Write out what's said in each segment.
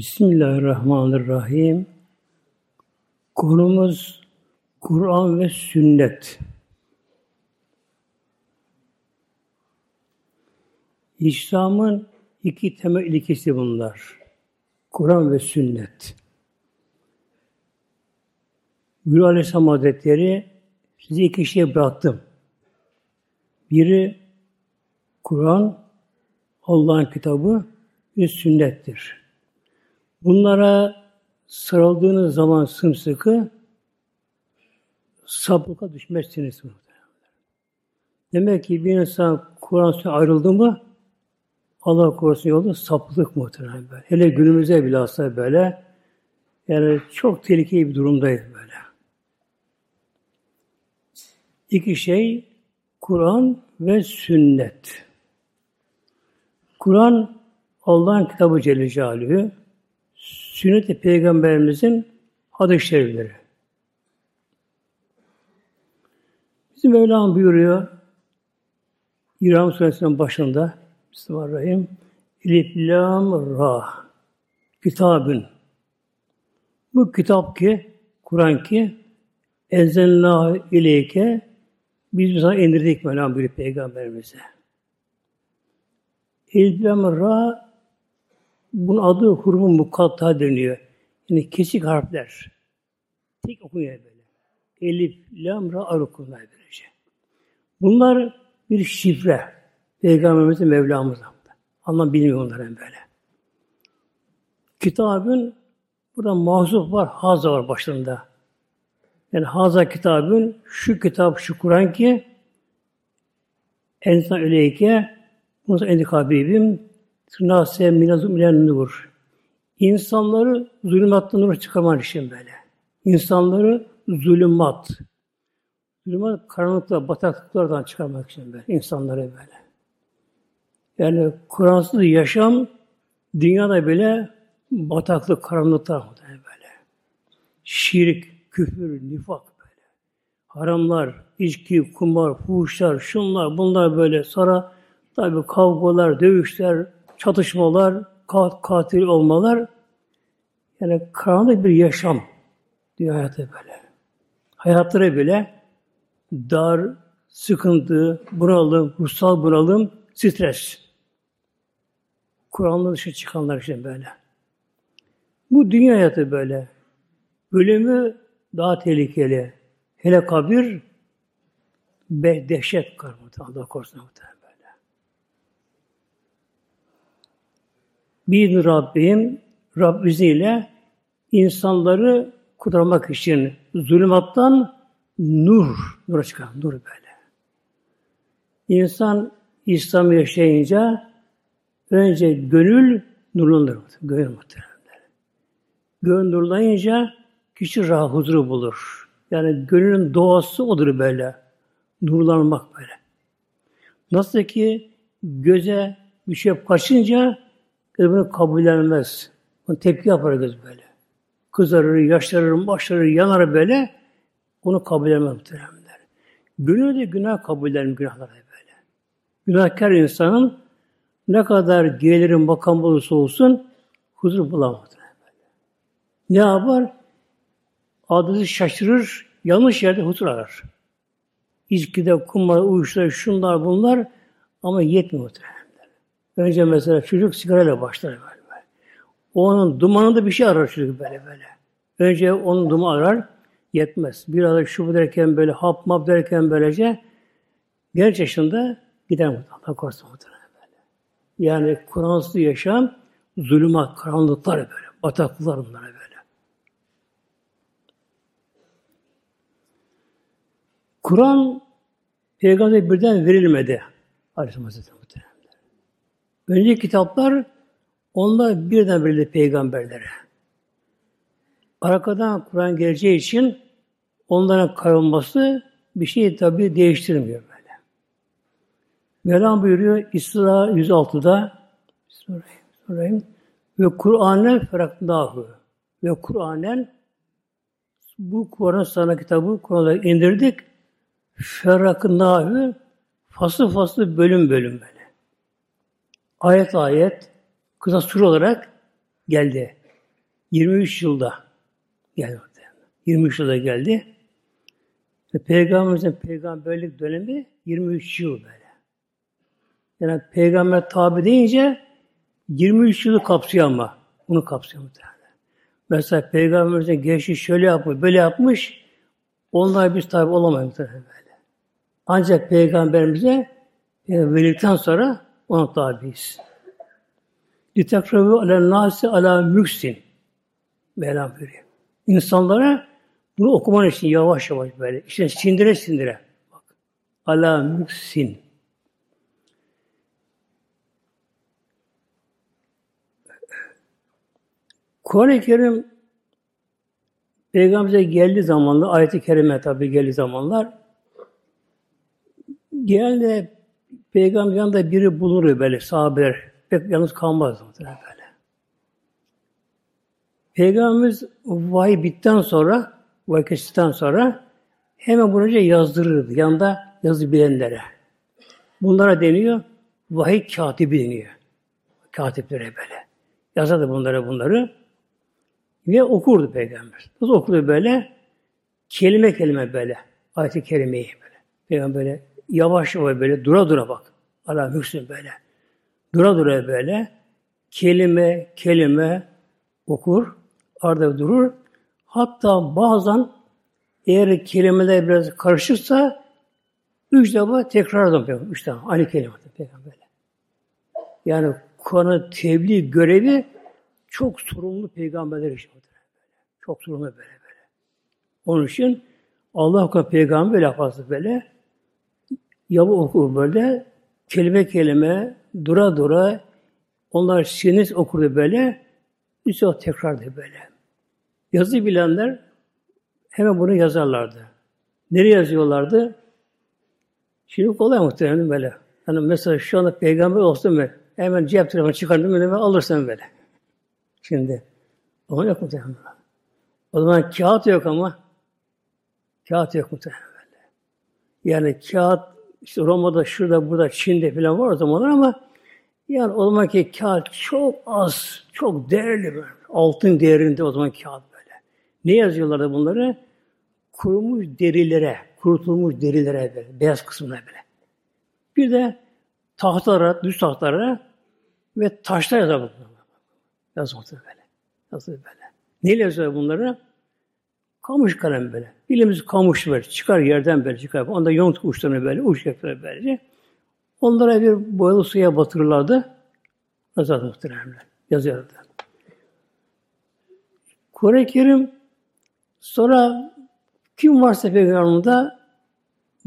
Bismillahirrahmanirrahim. Konumuz Kur'an ve sünnet. İslam'ın iki temel ilkesi bunlar. Kur'an ve sünnet. Gül Aleyhisselam Hazretleri size iki şey bıraktım. Biri Kur'an, Allah'ın kitabı ve sünnettir. Bunlara sarıldığınız zaman sımsıkı sapıka düşmezsiniz. Demek ki bir insan Kur'an'dan ayrıldı mı Allah korusun yolda saplık muhtemelen böyle. Hele günümüze bilhassa böyle yani çok tehlikeli bir durumdayız böyle. İki şey Kur'an ve sünnet. Kur'an Allah'ın kitabı Celle Celaluhu sünnet Peygamberimizin hadis-i şerifleri. Bizim Mevlam buyuruyor İran Suresi'nin başında Bismillahirrahmanirrahim Elif Lam Ra Kitabın Bu kitap ki Kur'an ki Enzelna ileyke biz sana indirdik Mevlam buyuruyor Peygamberimize. Elif Lam Ra bunun adı hurufu mukatta deniyor. Yani kesik harfler. Tek okunuyor böyle. Elif, lam, ra, ar okunuyor böylece. Bunlar bir şifre. Peygamberimizin Mevlamızdan. Anlam bilmiyor onların böyle. Kitabın burada mahzup var, haza var başlarında. Yani haza kitabın şu kitap, şu Kur'an ki ensan öyleyke bunu endik habibim Nase minazum ilen nur. İnsanları zulümattan nur çıkarmak için böyle. İnsanları zulümat. Zulümat karanlıklar, bataklıklardan çıkarmak için böyle. İnsanları böyle. Yani Kur'ansız yaşam dünyada bile bataklık, karanlıklar böyle. Şirk, küfür, nifak böyle. Haramlar, içki, kumar, fuhuşlar, şunlar, bunlar böyle. Sonra tabi kavgalar, dövüşler, çatışmalar, katil olmalar yani karanlık bir yaşam diyor hayatı böyle. Hayatları bile dar, sıkıntı, bunalım, ruhsal bunalım, stres. Kur'an'ın dışı çıkanlar için böyle. Bu dünya hayatı böyle. Ölümü daha tehlikeli. Hele kabir be, dehşet karmıdır. Allah korusun muhtemelen. Bir Rabbim Rab izniyle insanları kurtarmak için zulümattan nur, nur çıkar, nur böyle. İnsan İslam yaşayınca önce gönül nurlanır. Gönül muhtemelen. Gönül nurlayınca kişi rahat huzuru bulur. Yani gönlün doğası odur böyle. Nurlanmak böyle. Nasıl ki göze bir şey kaçınca Göz bunu kabullenmez. Bunu tepki yapar göz böyle. Kızarır, yaşarır, başlarır, yanar böyle. Onu kabullenmez muhteremler. Gönül de günah kabullenir günahları böyle. Günahkar insanın ne kadar gelirin makam olursa olsun huzur bulamaz. Ne yapar? Adresi şaşırır, yanlış yerde huzur arar. İçkide, kumar, uyuşlar, şunlar bunlar ama yetmiyor muhtemelen. Önce mesela çocuk sigarayla başlar böyle. Onun dumanında bir şey arar çocuk böyle böyle. Önce onun dumanı arar, yetmez. Biraz da şu derken böyle hap map derken böylece genç yaşında gider mutlaka korusun mutlaka böyle. Yani Kur'ansız yaşam zulümat, karanlıklar böyle. Bataklıklar bunlara böyle. Kur'an peygamber birden verilmedi. Aleyhisselam Hazretleri. Önceki kitaplar onlar birden verildi peygamberlere. Arkadan Kur'an geleceği için onların kaybolması bir şey tabi değiştirmiyor böyle. Mevlam buyuruyor İsra 106'da Bismillahirrahmanirrahim ve Kur'an'ı feraknahu ve Kur'an'en bu Kur'an sana kitabı Kur'an'da indirdik feraknahu fasıl fasıl bölüm bölüm böyle ayet ayet kısa sur olarak geldi. 23 yılda geldi. 23 yılda geldi. Ve Peygamberimizin peygamberlik dönemi 23 yıl böyle. Yani peygamber tabi deyince 23 yılı kapsıyor ama. Bunu kapsıyor muhtemelen. Mesela peygamberimizin geçti şöyle yapmış, böyle yapmış. Onlar biz tabi olamayız muhtemelen. Ancak peygamberimize verdikten sonra ona tabiiz. Litekravu ala nasi ala müksin. Mevlam buyuruyor. İnsanlara bunu okuman için yavaş yavaş böyle. İşte sindire sindire. Bak. Ala müksin. Kuran-ı Kerim Peygamber'e geldiği zamanlar, ayet-i kerime tabi geldiği zamanlar genelde Peygamber yanında biri bulunur böyle sahabeler. Pek yalnız kalmaz böyle. Peygamberimiz vahiy bitten sonra, vahiy kesitten sonra hemen bunu yazdırırdı. Yanında yazı bilenlere. Bunlara deniyor, vahiy katibi deniyor. Katiplere böyle. Yazardı bunlara bunları. Ve okurdu Peygamber. Nasıl okurdu böyle? Kelime kelime böyle. Ayet-i kerimeyi böyle. Peygamber böyle yavaş yavaş böyle dura dura bak. Allah müksün böyle. Dura dura böyle kelime kelime okur, arada durur. Hatta bazen eğer kelimeler biraz karışırsa üç defa tekrar eder. Üç defa. Aynı kelime. Peygamber. Yani Kur'an'ın tebliğ görevi çok sorumlu peygamberler için. Çok sorumlu böyle böyle. Onun için Allah Kur'an peygamber böyle fazla böyle yavu okur böyle kelime kelime dura dura onlar sinir okurdu böyle defa tekrardı böyle. Yazı bilenler hemen bunu yazarlardı. Nereye yazıyorlardı? Şimdi kolay muhtemelen böyle. Yani mesela şu anda peygamber olsun mu? Hemen cep telefonu çıkardım ve alırsın böyle. Şimdi. Ama yok muhtemelen. O zaman kağıt yok ama. Kağıt yok muhtemelen. Yani kağıt işte Roma'da, şurada, burada, Çin'de falan var o zamanlar ama yani o zamanki kağıt çok az, çok değerli böyle. Altın değerinde o zaman kağıt böyle. Ne yazıyorlardı bunları? Kurumuş derilere, kurutulmuş derilere böyle, beyaz kısmına böyle. Bir de tahtalara, düz tahtalara ve taşlar yazar Yazmakta böyle. Yazıyor böyle. Neyle yazıyor bunları? Kamış kalem böyle. Bilimiz kamış böyle. Çıkar yerden böyle çıkar. Onda yont uçlarını böyle, uç yapıyor böylece. Onlara bir boyalı suya batırırlardı. Yazardı muhteremler. Yazıyordu. Kur'an-ı Kerim sonra kim varsa peygamberinde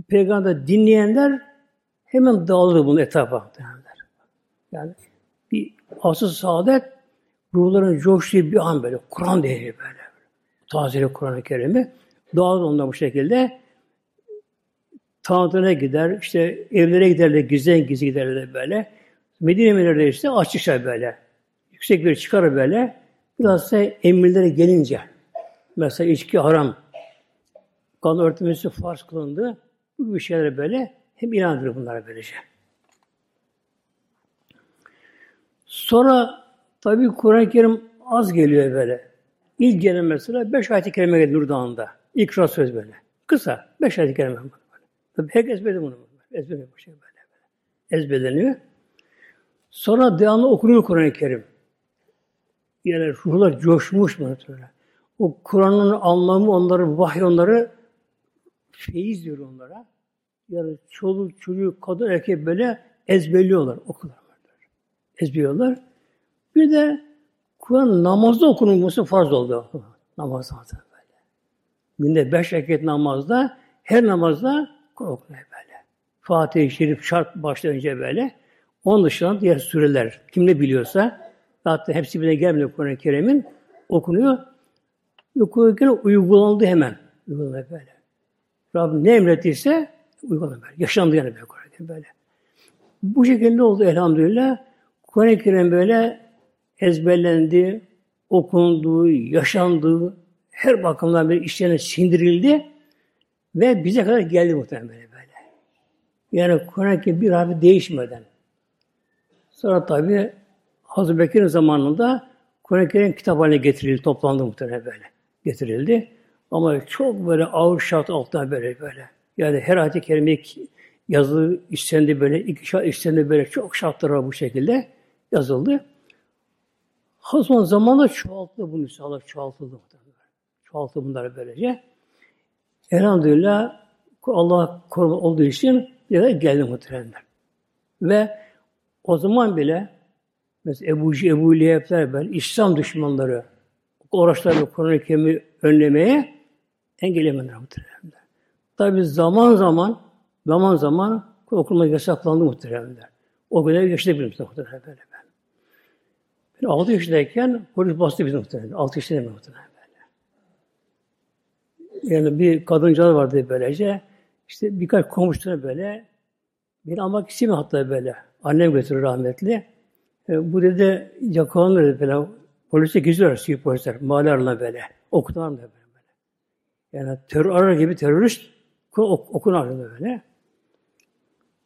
peygamber dinleyenler hemen dağılır bunu etrafa. Yani bir asıl saadet ruhların coştuğu bir an böyle. Kur'an değeri böyle. Tazeli Kur'an-ı Kerim'i. Dağılır onlar bu şekilde. Tanrı'na gider, işte evlere giderler, gizlen gizli giderler böyle. Medine Münir'de işte açışlar böyle. Yüksek bir çıkar böyle. Biraz da emirlere gelince, mesela içki haram, kan örtmesi farz kılındı. Bu şeyler böyle hem inandırır bunlara böylece. Sonra tabi Kur'an-ı Kerim az geliyor böyle. İlk gelen mesela beş ayet-i kerime geldi Nur Dağı'nda. İkra söz böyle. Kısa. Beş ayet-i kerime. Tabi herkes ezberledi bunu. Ezberleniyor bu şey böyle. böyle. Ezberleniyor. Sonra devamlı okunuyor Kur'an-ı Kerim. Yani ruhlar coşmuş mu? O Kur'an'ın anlamı onları, vahiy onları feyiz diyor onlara. Yani çoluk, çocuk, kadın, erkek böyle ezberliyorlar, okuyorlar. Ezberliyorlar. Bir de Kur'an namazda okunulması farz oldu. Namaz zaten böyle. Günde beş vakit namazda, her namazda Kur'an okunuyor böyle. Fatih-i Şerif şart başlayınca böyle. Onun dışında diğer süreler, kim ne biliyorsa, zaten hepsi bile gelmiyor Kur'an-ı Kerim'in, okunuyor. Okurken uygulandı hemen. Uygulanıyor böyle. Rabbim ne emrettiyse uygulanıyor böyle. Yaşandı yani böyle Kur'an-ı böyle. Bu şekilde oldu elhamdülillah. Kur'an-ı Kerim böyle ezberlendi, okundu, yaşandı, her bakımdan bir işlerine sindirildi ve bize kadar geldi muhtemelen böyle. Yani Kur'an-ı bir harfi değişmeden. Sonra tabi Hazreti Bekir'in zamanında Kur'an-ı Kerim kitap haline getirildi, toplandı muhtemelen böyle. Getirildi. Ama çok böyle ağır şart altında böyle böyle. Yani her ayet-i kerime yazılı istendi böyle, iki şart istendi böyle çok şartlar bu şekilde yazıldı. Sonra zamanla çoğalttı bu nüshalar, çoğaltıldı. Çoğalttı bunları böylece. Elhamdülillah Allah koruma olduğu için yere geldi muhteremler. Ve o zaman bile mesela Ebu, Ebu Leheb'ler ben İslam düşmanları uğraşlarını Kur'an-ı Kerim'i önlemeye engellemediler muhteremler. Tabi zaman zaman zaman zaman okulma yasaklandı muhteremler. O görev yaşadık biz muhteremler böyle. Ben 6 yaşındayken polis bastı bizim muhteremler. 6 yaşındayım muhteremler. Yani bir kadıncağız vardı böylece. İşte birkaç komşuları böyle bir almak istemiyor hatta böyle. Annem götürür rahmetli. E, bu dedi yakalanır dedi böyle. Polise geziyorlar, sivil polisler. Mahallelerle böyle. Okutular da böyle. Yani terör arar gibi terörist ok, okunar böyle.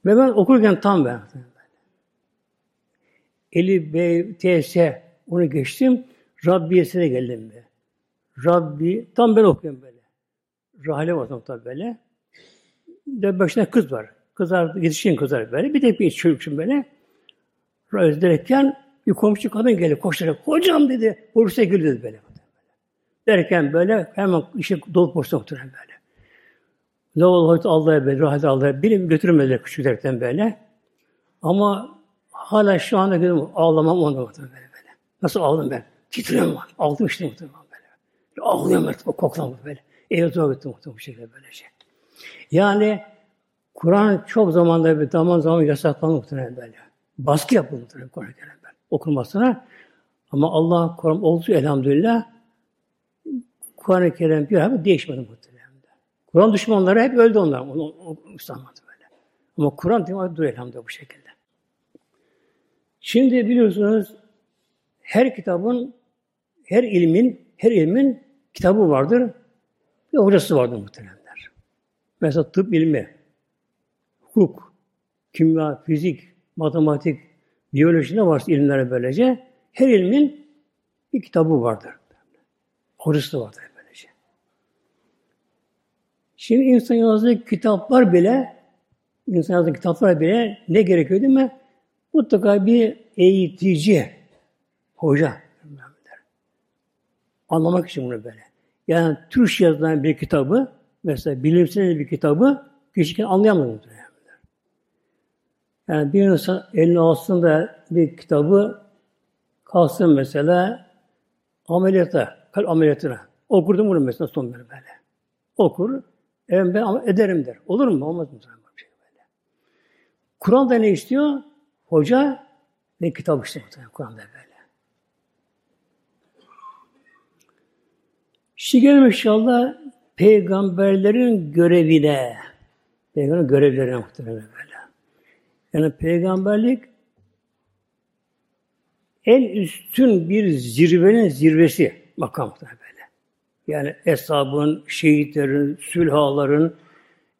Ve ben okurken tam ben. Eli B, T, onu geçtim. Rabbiyesine geldim be. Rabbi, tam ben okuyorum böyle. Rahale var tabi böyle. De başına kız var. Kızar, yetişkin kızar böyle. Bir de bir çocuksun böyle. Röz derken bir komşu kadın geldi koşarak. Hocam dedi. Polise girdi dedi böyle. Derken böyle hemen işe dolup boşta oturan böyle. Ne olur Allah'a böyle, rahat Allah'a. Beni götürmediler küçük derken böyle. Ama hala şu anda gözüm ağlamam onu böyle böyle. Nasıl ağladım ben? Titriyorum ben. Ağladım işte muhtemelen böyle. Ağlıyorum artık o koklam böyle. Eve dua ettim muhtemelen bu şekilde böylece. Şey. Yani Kur'an çok zamanda bir zaman zaman yasaklandı muhtemelen böyle. Baskı yapıldı muhtemelen Kur'an-ı Kerim okunmasına. Ama Allah Kur'an oldu elhamdülillah Kur'an-ı Kerim bir abi değişmedi muhtemelen. Kur'an düşmanları hep öldü onlar. Onu, o, Müslümandı böyle. Ama Kur'an devam duruyor elhamdülillah bu şekilde. Şimdi biliyorsunuz her kitabın, her ilmin, her ilmin kitabı vardır. Bir hocası vardır muhtemelenler. Mesela tıp ilmi, hukuk, kimya, fizik, matematik, biyoloji ne varsa ilimlere böylece her ilmin bir kitabı vardır. Hocası vardır böylece. Şimdi insan yazdığı kitaplar bile insan yazdığı kitaplar bile ne gerekiyor değil mi? Mutlaka bir eğitici, hoca anlamak için bunu böyle. Yani Türkçe yazılan bir kitabı, mesela bilimsel bir kitabı kişi anlayamıyor. Yani bir insan eline alsın da bir kitabı kalsın mesela ameliyata, kalp ameliyatına. Okurdum bunu mesela son böyle böyle. Okur, evet ben ederim der. Olur mu? Olmaz mı? Şey böyle. Kur'an'da ne istiyor? Hoca ve kitap işte Kur'an'da böyle. Şimdi gelelim inşallah peygamberlerin görevine. Peygamberin görevlerine muhtemelen böyle. Yani peygamberlik en üstün bir zirvenin zirvesi makamdır böyle. Yani eshabın, şehitlerin, sülhaların,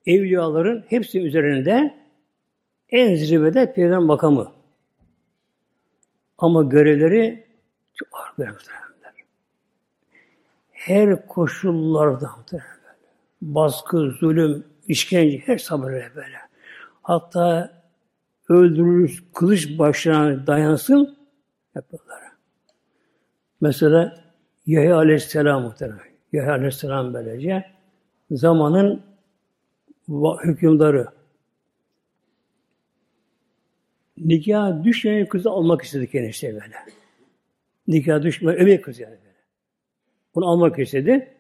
evliyaların hepsi üzerinde en zirvede peygamber makamı. Ama görevleri çok ağır görevler. Her koşullarda baskı, zulüm, işkence her sabır böyle. Hatta öldürülür, kılıç başına dayansın yapıyorlar. Mesela Yahya Aleyhisselam muhtemelen. Yahya Aleyhisselam böylece zamanın hükümdarı nikah düşmeyen kızı almak istedi kendisi böyle. Nikah düşmeyen öbür kız yani böyle. Bunu almak istedi.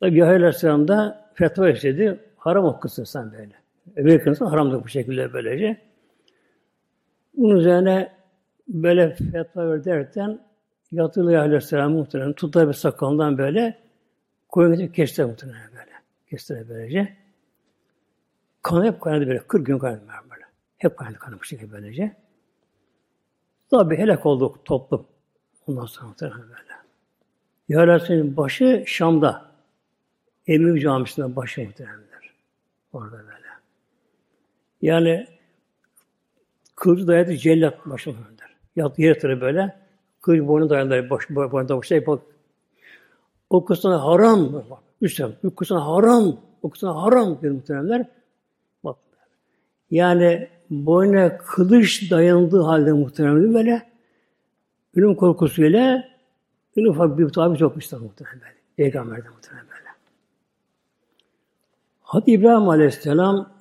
Tabi Yahya Aleyhisselam da fetva istedi. Haram okusun sen böyle. Öbür kınısı haramdır bu şekilde böylece. Bunun üzerine böyle fetva ver derken yatılı aleyhisselam muhtemelen tuttu bir sakalından böyle koyun kesti muhtemelen böyle. Kesti böylece. Kan hep kaynadı böyle. 40 gün kaynadı. Hep kaynadı kanı bu şekilde böylece. Tabi helak oldu toplum. Ondan sonra böyle. Ya başı Şam'da. Emevi Camisi'nde başı muhtemelenler. Orada böyle. Yani kılıcı dayadı cellat başına der. Yat, yatırır böyle. Kılıç boynu dayanır. Boş, boynu şey bak. O kısmına haram. Üstem. Bu kısmına haram. O kısmına haram diyor muhtemelenler. Bak. Yani boyuna kılıç dayandığı halde muhtemelen böyle ölüm korkusuyla en ufak bir tabi ister muhtemelen böyle. Peygamber'de muhtemelen böyle. Hadi İbrahim Aleyhisselam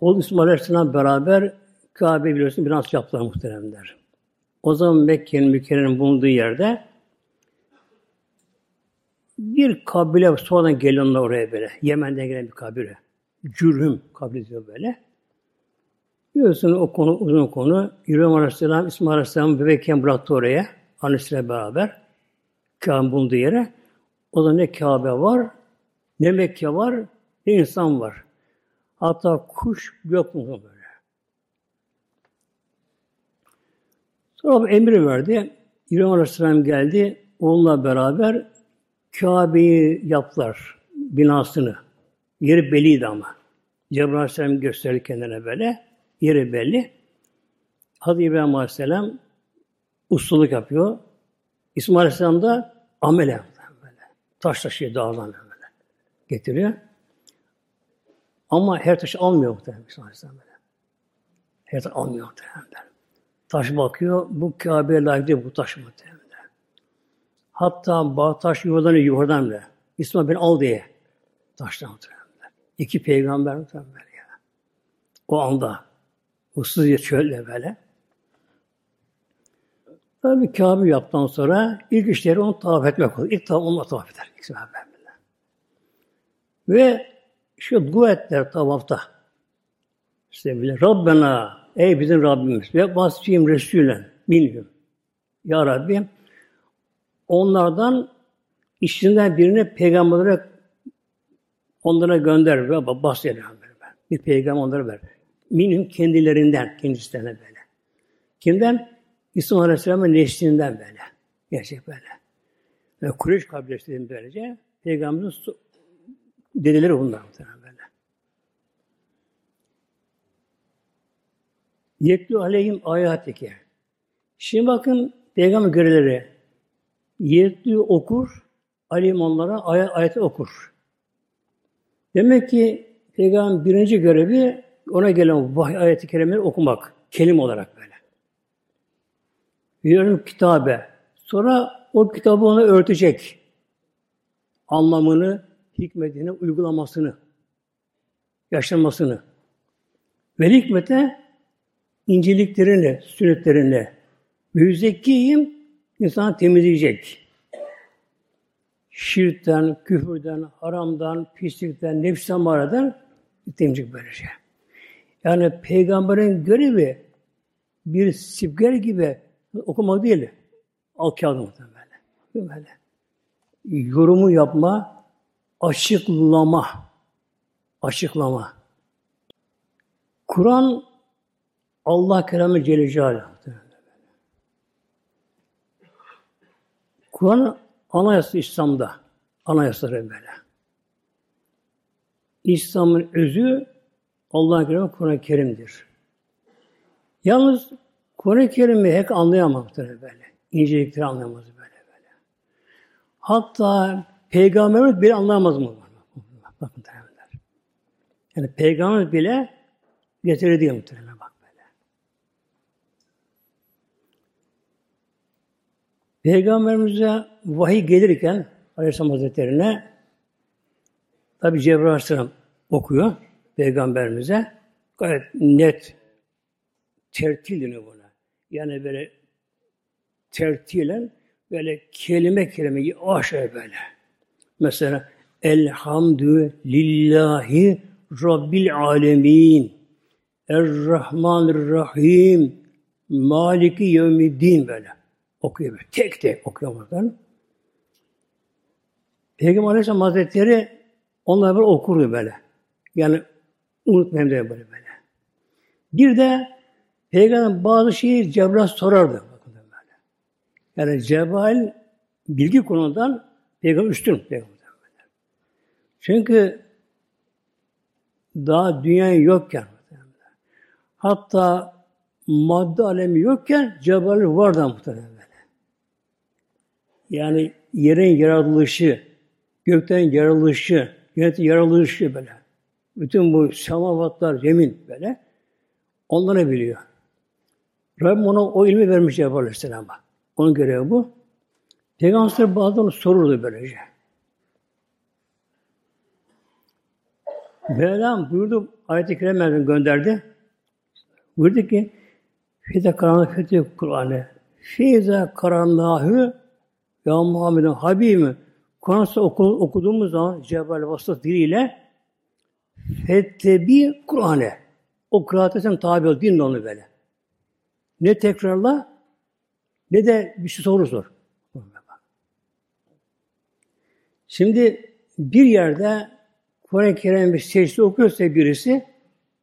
oğlu İsmail Aleyhisselam beraber Kabe biliyorsun biraz yaptılar muhteremler. O zaman Mekke'nin mükerrenin bulunduğu yerde bir kabile sonradan geliyorlar oraya böyle. Yemen'den gelen bir kabile. Cürhüm kabile diyor böyle. Biliyorsun o konu uzun konu. İbrahim Aleyhisselam, İsmail Aleyhisselam bebekken bıraktı oraya. Annesiyle beraber. Kabe'nin bulunduğu yere. O da ne Kabe var, ne Mekke var, ne insan var. Hatta kuş yok mu böyle. Sonra emri verdi. İbrahim Aleyhisselam geldi. Onunla beraber Kabe'yi yaptılar. Binasını. Yeri belliydi ama. Cebrail Aleyhisselam gösterdi kendine böyle. Yeri belli. Hazreti İbrahim Aleyhisselam ustalık yapıyor. İsmail Aleyhisselam da amele böyle. Taş taşıyor dağdan böyle. Getiriyor. Ama her taşı almıyor muhtemelen İsmail Aleyhisselam böyle. Her taş almıyor muhtemelen. Taş bakıyor, bu Kabe'ye layık değil bu taş muhtemelen. Hatta bağ taş yuvadan yuvadan bile. İsmail beni al diye. Taştan muhtemelen. İki peygamber muhtemelen ya. O anda. Ussuz ya çölde böyle. Tabi Kabe yaptıktan sonra ilk işleri onu tavaf etmek olur. İlk tavaf onunla tavaf eder. Ve şu dua ettiler tavafta. İşte bile Rabbena ey bizim Rabbimiz ve vasfiyim Resulen minhum. Ya Rabbi onlardan işinden birine peygamber olarak onlara gönder ve bahsediyor. Bir peygamber onlara ver. Minhum kendilerinden, kendisinden böyle. Kimden? İsa Aleyhisselam'ın neslinden böyle. Gerçek böyle. Ve Kureyş kabilesi böylece. Peygamberin dedeleri bunlar muhtemelen böyle. Yetlu aleyhim ayatike. Şimdi bakın peygamber görevleri. Yetlu okur, aleyhim onlara ayet, ayeti okur. Demek ki peygamber birinci görevi ona gelen vahiy ayeti kerimeleri okumak. Kelim olarak böyle. Veriyorum kitabe. Sonra o kitabı ona örtecek. Anlamını, hikmetini, uygulamasını, yaşanmasını. Ve hikmete inceliklerini, sünnetlerini müzekkiyim insanı temizleyecek. Şirkten, küfürden, haramdan, pislikten, nefsten, maradan temizleyecek böylece. Yani peygamberin görevi bir sipger gibi okumak değil. Al kağıdı böyle. böyle. Yorumu yapma, açıklama. Açıklama. Kur'an Allah kelamı Celle Celaluhu. Kur'an anayasa İslam'da. Anayasaları böyle. İslam'ın özü Allah'ın kelamı Kur'an-ı Kerim'dir. Yalnız Kur'an-ı Kerim'i hep anlayamaz böyle. İncelikleri anlayamaz böyle böyle. Hatta Peygamberimiz bile anlayamaz mı? Bakın muhtemelen. Yani Peygamber bile getirir diye muhtemelen bak böyle. Peygamberimize vahiy gelirken Aleyhisselam Hazretleri'ne tabi Cebrail Aleyhisselam okuyor Peygamberimize. Gayet net tertil deniyor buna. Yani böyle tertilen böyle kelime kelime yavaş böyle. Mesela Elhamdülillahi Rabbil Alemin Errahmanirrahim Maliki Yevmiddin böyle. Okuyor böyle. Tek tek okuyor buradan. Peygamber Aleyhisselam Hazretleri onlar böyle okurdu böyle. Yani unutmayayım diye böyle böyle. Bir de Peygamber bazı şeyi Cebrail sorardı. Bakın böyle. Yani Cebrail bilgi konudan Peygamber üstün. Peygamber. Çünkü daha dünya yokken hatta madde alemi yokken Cebrail var da muhtemelen böyle. Yani yerin yaratılışı, gökten yaratılışı, yönetim yaratılışı böyle. Bütün bu semavatlar, yemin böyle. Onları biliyor. Rabbim ona o ilmi vermiş Cebrail Aleyhisselam'a. Onun görevi bu. Peygamber bazen sorurdu böylece. Mevlam buyurdu, ayet-i kerime gönderdi. Buyurdu ki, Fide karanlık fethi Kur'an'ı. Fize karanlığı ya Muhammed'in Habibim Kur'an'ı oku, okuduğumuz zaman Cebrail vasıtası diliyle fettebi Kur'an'ı. O kıraat etsem tabi ol, dinle onu böyle. Ne tekrarla ne de bir şey soru sor. Şimdi bir yerde Kur'an-ı Kerim bir secde okuyorsa birisi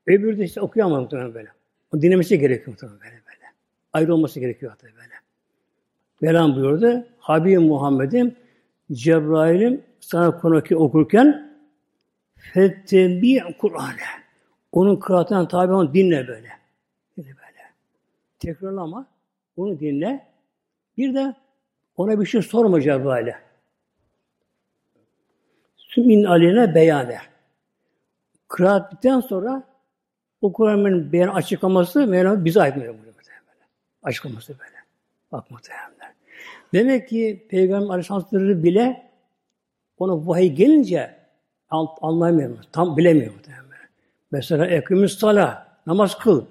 öbürü de işte okuyamam muhtemelen böyle. O dinlemesi gerekiyor muhtemelen böyle böyle. Ayrı olması gerekiyor hatta böyle. Mevlam buyurdu. Habibim Muhammed'im Cebrail'im sana Kur'an'ı okurken fettebi Kur'an'ı. Onun kıraatından tabi onu dinle böyle. Dedi böyle. Tekrarlama. Onu dinle. Bir de ona bir şey sorma Cebrail'e. Sümin aleyhine beyane. Kıraat bittikten sonra o Kur'an'ın beyan açıklaması Mevlam bize ait böyle. Açıklaması böyle. Bak muhteremler. Demek ki Peygamber Aleyhisselatü bile ona vahiy gelince anlayamıyor. Tam bilemiyor muhteremler. Mesela ekimiz sala, namaz kıl.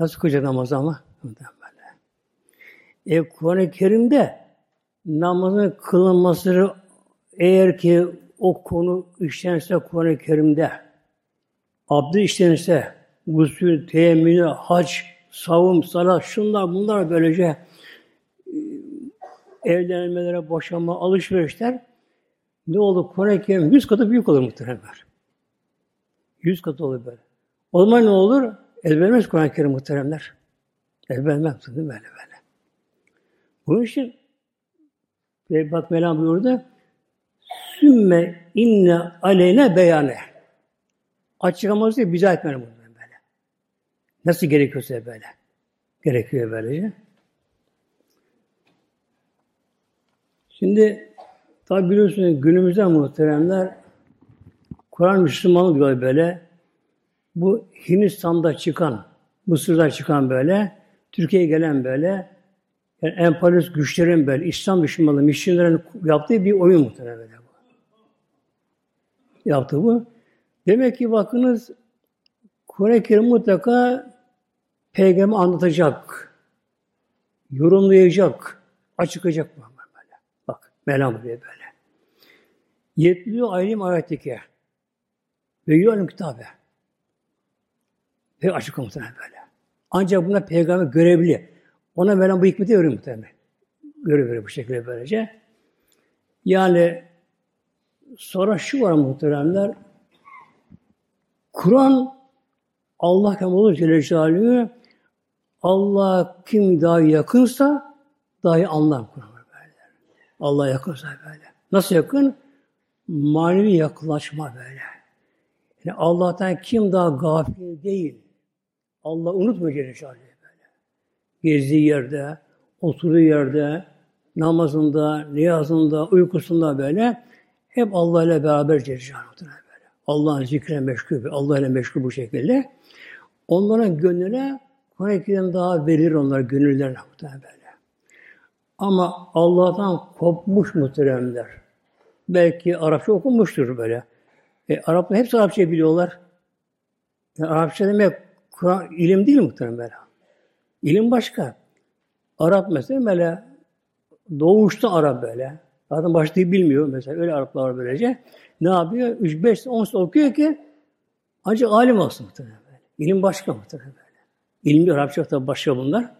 Nasıl kılacak namaz ama? E, Kur'an-ı Kerim'de namazın kılınması eğer ki o konu işlenirse Kur'an-ı Kerim'de abdü işlenirse gusül, teyemmünü, hac, savun, salat, şunlar bunlar böylece e, evlenmelere, boşanma, alışverişler ne olur? Kur'an-ı Kerim yüz katı büyük olur muhteremler. Yüz katı olur böyle. O zaman ne olur? Ezberlemez Kur'an-ı Kerim muhteremler. Ezberlemez. Böyle böyle. Bunun için bak Mevlam buyurdu sümme inne aleyne beyane açıklaması bize etmeli bunu böyle. Nasıl gerekiyorsa böyle. Gerekiyor böylece. Şimdi tabi biliyorsunuz günümüzde muhteremler Kur'an Müslümanlık diyor böyle. Bu Hindistan'da çıkan, Mısır'da çıkan böyle, Türkiye'ye gelen böyle, yani emperyalist güçlerin böyle, İslam düşmanlığı, missionlerin yaptığı bir oyun muhtemelen böyle. Yaptı bu. Demek ki bakınız Kur'an-ı Kerim mutlaka peygamber anlatacak, yorumlayacak, açıklayacak mı? Böyle. Mevlam buraya böyle. Yetliyor alim ayetike. Ve yiyor kitabe. Ve açık muhtemelen böyle. Ancak buna peygamber görevli. Ona Mevlam bu hikmeti veriyor muhtemelen. Göre göre bu şekilde böylece. Yani sonra şu var muhteremler. Kur'an Allah kemalü Celle Celaluhu Allah kim daha yakınsa daha iyi anlar Kur'an böyle. Allah yakınsa böyle. Nasıl yakın? Manevi yaklaşma böyle. Yani Allah'tan kim daha gafil değil. Allah unutmuyor Celle Celaluhu gezdiği yerde, oturduğu yerde, namazında, niyazında, uykusunda böyle hep Allah ile beraber Celle böyle. Allah'ın zikrine meşgul, Allah ile meşgul bu şekilde. Onların gönlüne Kur'an-ı daha verir onlar muhtemelen böyle. Ama Allah'tan kopmuş muhteremler. Belki Arapça okunmuştur böyle. E, Araplar hepsi Arapça biliyorlar. Yani Arapça demek Kur'an ilim değil muhtemelen. İlim başka. Arap mesela böyle doğuşta Arap böyle. Zaten başlığı bilmiyor mesela. Öyle Araplar böylece. Ne yapıyor? 3, 5, 10 okuyor ki ancak alim olsun muhtemelen böyle. İlim başka muhtemelen böyle. İlmi Arapça tabi başka bunlar.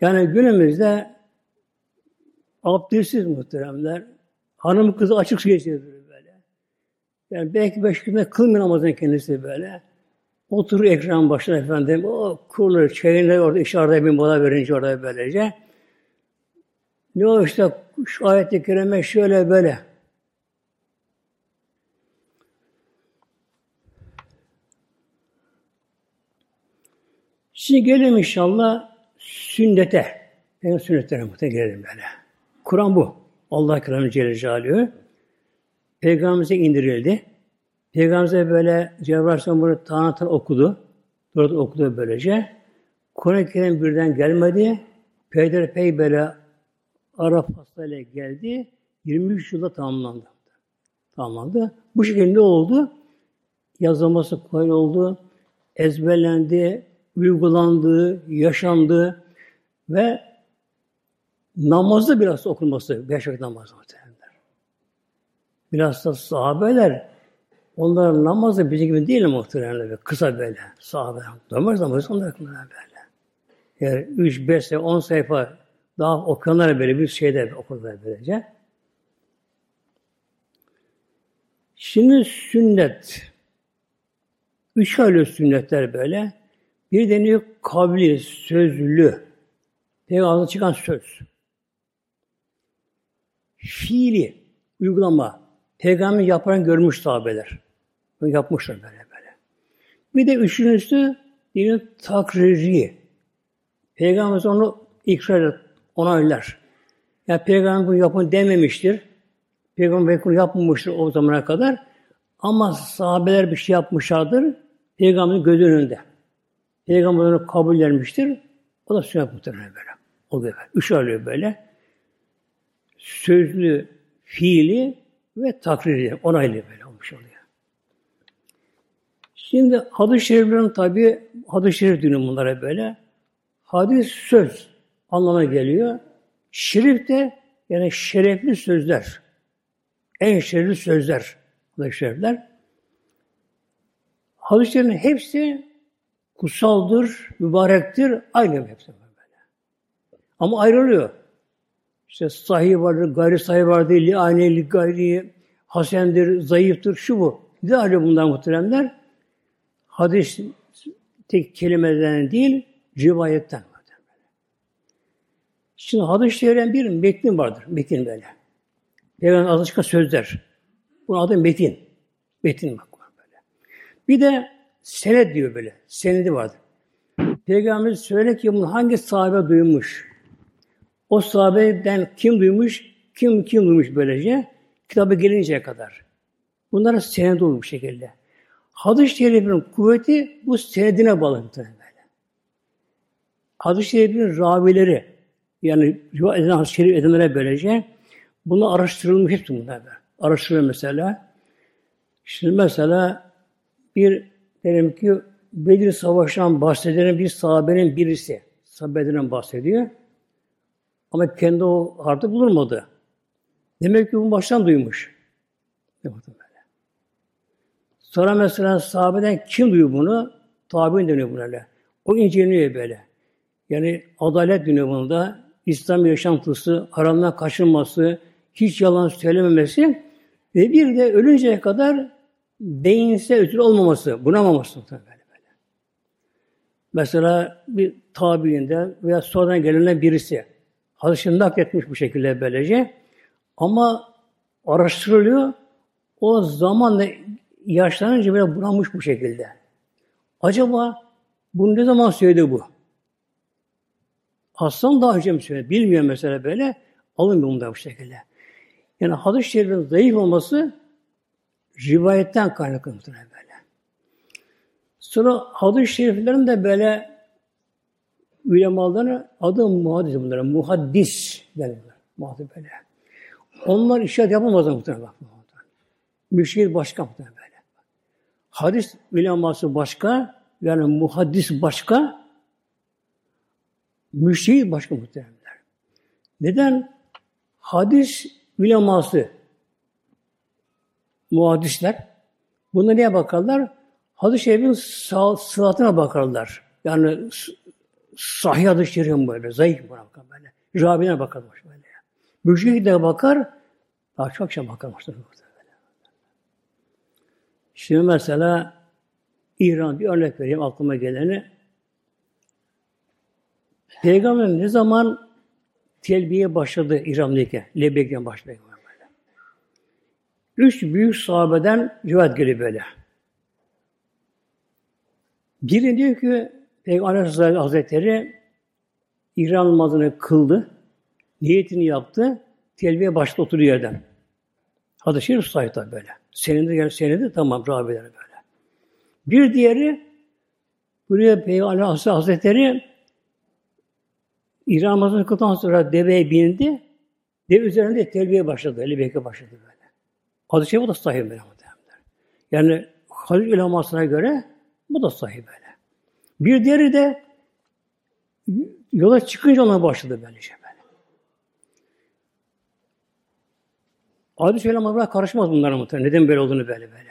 Yani günümüzde abdestsiz muhteremler. Hanım kızı açık geçiyor böyle. Yani belki beş günde kılmıyor namazın kendisi böyle. Oturur ekran başına efendim. O kurulur çayını orada işarede bir mola verince orada böylece. Ne o işte şu ayet-i kerime şöyle böyle. Şimdi gelelim inşallah sünnete. Benim sünnetlerine muhtemelen gelelim böyle. Kur'an bu. Allah kelamı Celle Celaluhu. Peygamberimize indirildi. Peygamberimize böyle Cebrail Aleyhisselam bunu tanıtan okudu. Dört okudu böylece. Kur'an-ı Kerim birden gelmedi. Peyderpey böyle Arap hastayla geldi. 23 yılda tamamlandı. Tamamlandı. Bu şekilde oldu? Yazılması kolay oldu. Ezberlendi, uygulandı, yaşandı ve namazda biraz okunması, beş vakit namazı muhtemelen. Biraz da sahabeler, onların namazı bizim gibi değil muhtemelen. Kısa böyle, sahabe. Namaz namazı onlar böyle. Yani 3, 5, 10 sayfa daha okuyanlar böyle bir şeyde okurlar böylece. Şimdi sünnet. Üç ayrı sünnetler böyle. Bir deniyor kavli, sözlü. Peygamber'den çıkan söz. Fiili, uygulama. Peygamber yapan görmüş sahabeler. Bunu yapmışlar böyle böyle. Bir de üçüncüsü dinin takriri. Peygamber onu ikrar onaylar. Yani Peygamber bunu yapın dememiştir. Peygamber bunu yapmamıştır o zamana kadar. Ama sahabeler bir şey yapmışlardır. Peygamberin göz önünde. Peygamber onu kabul vermiştir. O da sünnet muhtemelen böyle. O böyle. Üç böyle. Sözlü, fiili ve takriri, onaylı böyle olmuş oluyor. Şimdi hadis-i şeriflerin tabi hadis-i şerif dünü bunlara böyle. Hadis söz anlamına geliyor. Şerif de yani şerefli sözler. En şerefli sözler. Hadis-i şerifler. Hadislerin hepsi kutsaldır, mübarektir, aynı hepsi böyle. Ama ayrılıyor. İşte sahih vardır, gayri sahih vardır, li ayneli gayri, hasendir, zayıftır, şu bu. Ne hali bundan muhteremler? Hadis tek kelimeden değil, rivayetten. Şimdi hadis çeviren bir metin vardır. Metin böyle. Peygamber adı çıkan sözler. Bunun adı metin. Metin bak böyle. Bir de senet diyor böyle. Senedi vardır. Peygamber söyle ki bunu hangi sahabe duymuş? O sahabeden kim duymuş? Kim kim duymuş böylece? Kitabı gelinceye kadar. Bunlara senedi olur bu şekilde. Hadis-i şerifinin kuvveti bu senedine bağlı. Hadis-i şerifin ravileri yani rivayet hadis-i şerif edenlere böylece bunu araştırılmış hepsi bunlar. Araştırılıyor mesela. Şimdi mesela bir diyelim ki Bedir Savaşı'ndan bahseden bir sahabenin birisi. Sahabeden bahsediyor. Ama kendi o harda bulunmadı. Demek ki bunu baştan duymuş. Böyle. Sonra mesela sahabeden kim duyuyor bunu? Tabi'in deniyor buna öyle. O inceleniyor böyle. Yani adalet deniyor bunda. İslam yaşantısı, haramdan kaçınması, hiç yalan söylememesi ve bir de ölünceye kadar beyinse ötürü olmaması, bunamaması böyle böyle. Mesela bir tabiinde veya sonradan gelene birisi hadisini nakletmiş bu şekilde böylece ama araştırılıyor. O zamanla yaşlanınca böyle bunamış bu şekilde. Acaba bunu ne zaman söyledi bu? Aslan daha önce mi söyledi? Bilmiyor mesela böyle. Alınmıyor bundan bu şekilde. Yani hadis-i şerifin zayıf olması rivayetten kaynaklı böyle. Sonra hadis-i şeriflerin de böyle ulemaların adı muhaddis bunlara. Muhaddis derler. Muhaddis böyle. Onlar işaret yapamaz muhtemelen. Müşkil başka muhtemelen böyle. Hadis uleması başka, yani muhaddis başka, müştehit başka muhtemelenler. Neden? Hadis uleması, muhaddisler, buna neye bakarlar? Hadis-i şerifin sıhhatine bakarlar. Yani sahih hadis-i şerifin böyle, zayıf bakar böyle. Rabine bakarlar böyle. Müştehit de bakar, daha çok şey bakar. Böyle. Şimdi mesela İran bir örnek vereyim aklıma geleni. Peygamber ne zaman telbiye başladı İran'dayken, Lebek'ten başladı. Böyle. Üç büyük sahabeden rivayet geliyor böyle. Biri diyor ki Peygamber Hazretleri İran namazını kıldı, niyetini yaptı. telbiye başta oturuyor yerden. Hadis-i Şerif tabi böyle. Senedi gel senedi tamam rabileri böyle. Bir diğeri buraya Peygamber Hazretleri İran namazını kıldıktan sonra deveye bindi. Deve üzerinde terbiye başladı. Eli Bekir başladı böyle. Hadis-i Şerif bu da sahih böyle. Yani Halil ulamasına göre bu da sahih böyle. Bir diğeri de yola çıkınca ona başladı böylece böyle. Adi söylemezler karışmaz bunlara muhtemelen. Neden böyle olduğunu böyle böyle.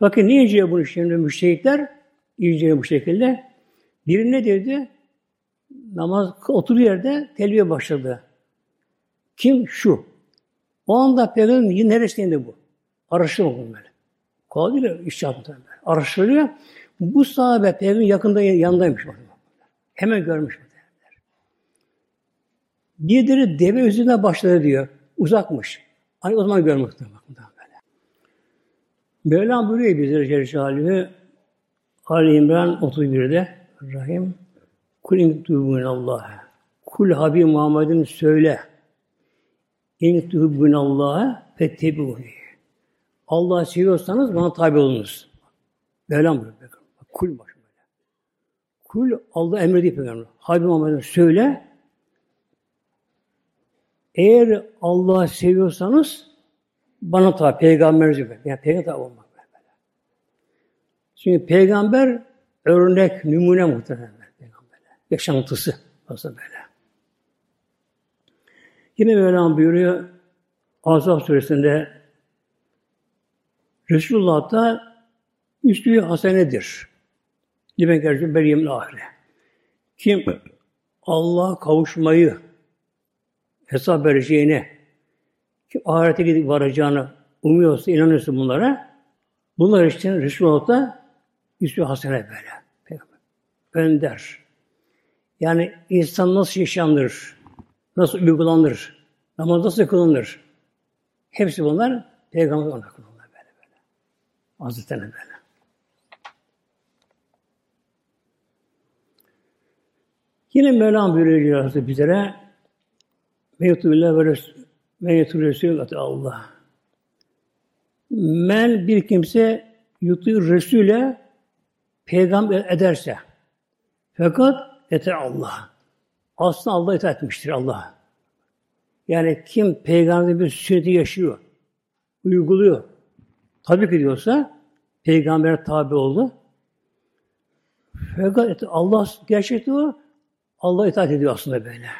Bakın niye inceliyor bunu şimdi müştehitler? İnceliyor bu şekilde. Biri ne dedi? Namaz oturuyor yerde telbiye başladı. Kim? Şu. O anda peygamberin neresinde bu? Araştırma bunu böyle. Kolay değil iş yaptı. Araştırıyor. Bu sahabe peygamberin yakında yanındaymış. Hemen görmüş. Birileri deve üzerine başladı diyor. Uzakmış. Hani o zaman görmek böyle. Mevlam buyuruyor bize Celle Ali İmran 31'de Rahim Kul in Allah. Kul Habib Muhammed'in söyle. İn Allah fettebi'uni. Allah seviyorsanız bana tabi olunuz. Mevlam buyuruyor. Kul böyle. Kul Allah emrediği peygamber. Habib Muhammed'in söyle. Eğer Allah seviyorsanız bana tabi, peygamberiniz gibi. Yani peygamber tabi olmak. Böyle. Çünkü peygamber örnek, numune muhtemelen. Peygamberler. Yaşantısı. Aslında böyle. Yine Mevlam buyuruyor Azap suresinde Resulullah da üstü hasenedir. Limen gerçi beriyemle ahire. Kim Allah'a kavuşmayı hesap vereceğine ki ahirete gidip varacağını umuyorsa, inanıyorsa bunlara bunlar için Resulullah da üstü hasene böyle. Önder. Yani insan nasıl yaşanır, nasıl uygulanır, namaz nasıl kılınır. Hepsi bunlar Peygamber ona kılınır böyle böyle. Hazretlerine böyle. Yine Mevlam buyuruyor Hazreti bizlere Meytullah ve Meytul Resul Allah. Men bir kimse yutu Resul'e peygamber ederse fakat ete Allah. Aslında Allah itaat etmiştir Allah. Yani kim peygamberin bir sünneti yaşıyor, uyguluyor, tabi ki diyorsa peygamber tabi oldu. Fakat Allah gerçekte o Allah itaat ediyor aslında böyle.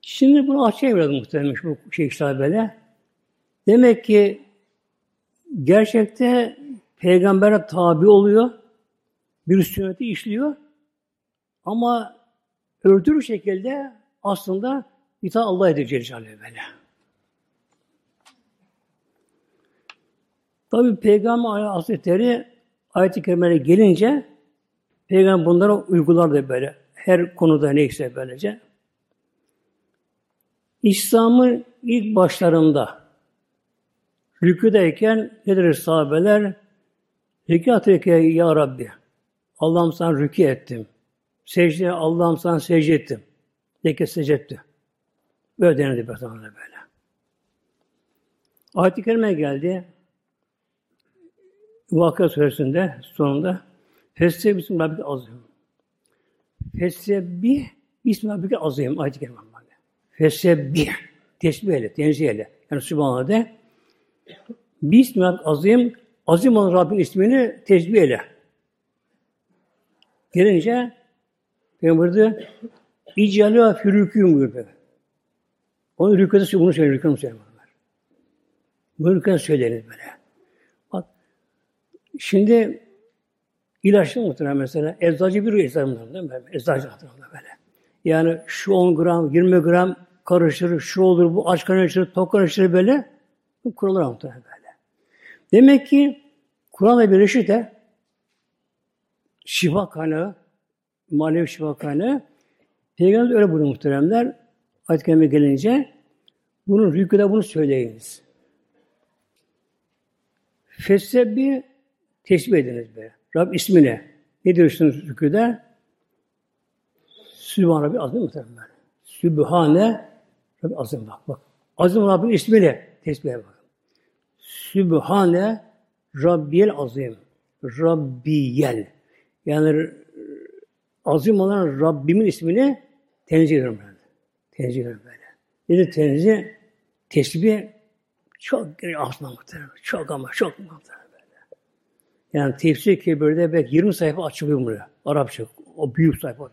Şimdi bunu açayım biraz muhtemelen bu şey işte böyle. Demek ki gerçekte peygambere tabi oluyor. Bir sünneti işliyor. Ama örtülü şekilde aslında itaat Allah edecek Celle böyle. Tabi Peygamber Hazretleri ayet-i kerimelere gelince Peygamber bunlara uygular da böyle. Her konuda neyse böylece. İslam'ın ilk başlarında rüküdeyken nedir sahabeler? Rekat ya Rabbi. Allah'ım sana rükü ettim. Secde Allah'ım sana secde ettim. Leke secdetti. Böyle denildi zaman böyle. Ayet-i Kerime geldi. Vakıa suresinde sonunda Fesle Bismillahirrahmanirrahim azim. Fesle bir Bismillahirrahmanirrahim azim. Ayet-i Kerime. Fesebbih. Tesbih eyle, tenzih eyle. Yani Sübhanallah de. Bismillah azim, azim olan Rabbin ismini tesbih eyle. Gelince Peygamber buyurdu, İcalâ fürükûm buyurdu. Onu rükûda bunu söylüyor, rükûda söylüyor. Bu rükûda söyleriz böyle. Bak, şimdi ilaçlı muhtemelen mesela, eczacı bir eczacı değil mi? Eczacı muhtemelen böyle. Yani şu 10 gram, 20 gram karışır, şu olur, bu aç karışır, tok karışır böyle. Kurallar muhtemelen böyle. Demek ki Kur'an'la birleşir de şifa kaynağı, manevi şifa kaynağı Peygamber öyle buyuruyor muhteremler. Ayet-i gelince bunun rüküde bunu söyleyiniz. Fesebbi tesbih ediniz be. Rab ismine. Ne diyorsunuz rüküde? Sübhan Rabbi azim muhteremler. Sübhane Rabbi azim bak bak. Azim Rabbin ismiyle tesbihe bak. Sübhane Rabbiyel azim. Rabbiyel. Yani azim olan Rabbimin ismini tenzih ediyorum ben. Tenzih ediyorum böyle. Dedi tenzih, tesbih çok aslında muhtemelen. Çok ama çok muhtemelen. Yani tefsir kebirde belki 20 sayfa açılıyor buraya. Arapça. O büyük sayfa.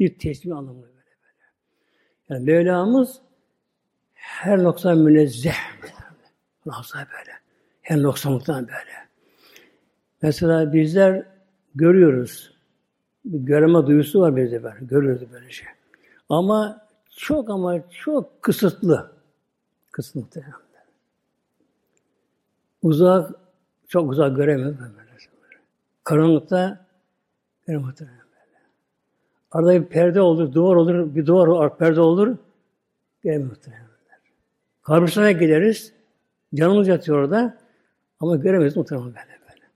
Bir tesbih anlamında böyle. böyle. Yani Mevlamız her noksan münezzeh. Nasıl böyle. Her noksanlıktan böyle. Mesela bizler görüyoruz. Bir göreme duyusu var bizde böyle. Görüyoruz böyle şey. Ama çok ama çok kısıtlı. Kısıtlı. Uzak, çok uzak göremiyoruz böyle. Karanlıkta göremiyoruz böyle. Arada bir perde olur, duvar olur, bir duvar olur, perde olur. Göremiyoruz muhtemelen. Kabristana gideriz. Canımız yatıyor orada. Ama göremeyiz muhtemelen böyle böyle.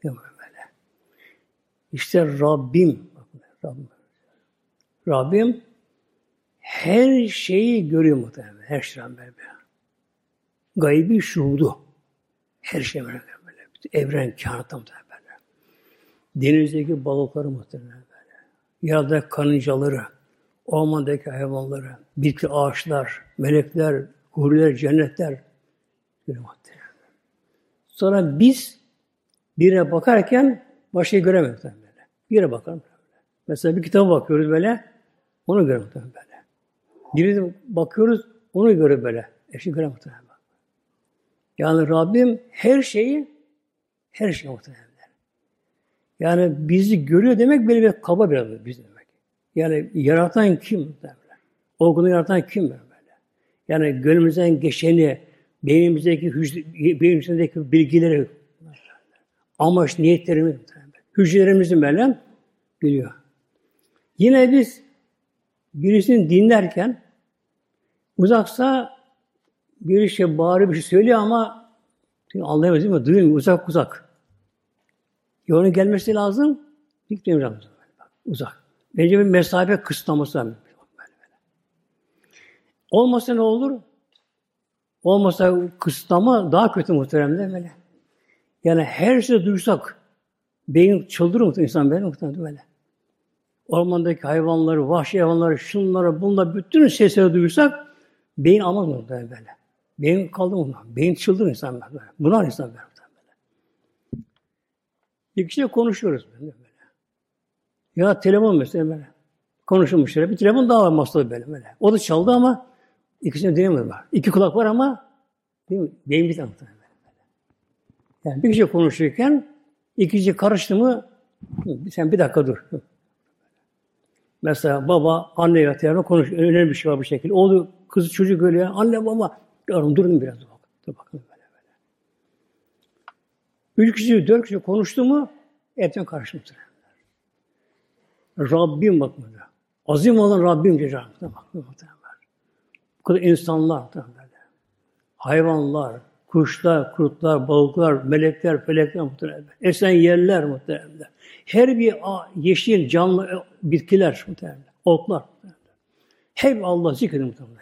Göremiyoruz böyle. İşte Rabbim, Rabbim, Rabbim her şeyi görüyor muhtemelen. Her şey böyle. Gaybi şuhudu. Her şey böyle. Böyle. Evren, kainatı muhtemelen böyle. Denizdeki balıkları muhtemelen böyle. Yerde karıncaları, ormandaki hayvanları, bitki ağaçlar, melekler, huriler, cennetler görüyor muhtemelen. Sonra biz birine bakarken başka göremeyiz böyle. Bir yere bakalım. Böyle. Mesela bir kitaba bakıyoruz böyle, onu görüyoruz böyle. Birine bakıyoruz, onu görüyor böyle. Eşi göre muhtemelen. Yani Rabbim her şeyi, her şeyi muhtemelen. Yani bizi görüyor demek böyle bir kaba biraz biz demek. Yani yaratan kim? Böyle. Olgunu yaratan kim böyle? Yani gönlümüzden geçeni, beynimizdeki beynimizdeki bilgileri, amaç, niyetlerimiz, hücrelerimizin böyle biliyor. Yine biz birisini dinlerken uzaksa bir şey bağırıyor bir şey söylüyor ama anlayamaz değil mi? Duymuyor. Uzak uzak. Yolun gelmesi lazım. Gitmiyor lazım. Uzak. Bence bir mesafe kısıtlaması var. Olmasa ne olur? Olmasa kısıtlama daha kötü muhteremde böyle. Yani her şeyi duysak beyin çıldırır mı insan benim muhtemelen böyle ormandaki hayvanları, vahşi hayvanları, şunları, bunları, bütün sesleri duyursak beyin almaz mı böyle? Beyin kaldı mı? Beyin çıldır insan böyle. Bunar insan böyle. Bir kişiyle konuşuyoruz böyle. Ya telefon mesela böyle. Konuşulmuş Bir telefon daha var masada böyle böyle. O da çaldı ama ikisini dinlemedim var. İki kulak var ama değil mi? Beyin bir tane. Yani bir kişi konuşurken iki kişi karıştı mı sen bir dakika dur. Mesela baba anne yatıyor konuş önemli bir şey var bu şekilde. Oğlu kızı çocuk görüyor. Anne baba diyorum durun biraz bak. Dur bakın böyle böyle. Üç kişi, dört kişi konuştu mu etten karşımıza. Rabbim bak böyle. Azim olan Rabbim diye bak. Bu kadar insanlar böyle. Hayvanlar, kuşlar, kurtlar, balıklar, melekler, felekler muhtemelen. Esen yerler muhtemelen. Her bir yeşil, canlı e, bitkiler muhtemelen. Otlar muhtemelen. Hep Allah zikredin muhtemelen.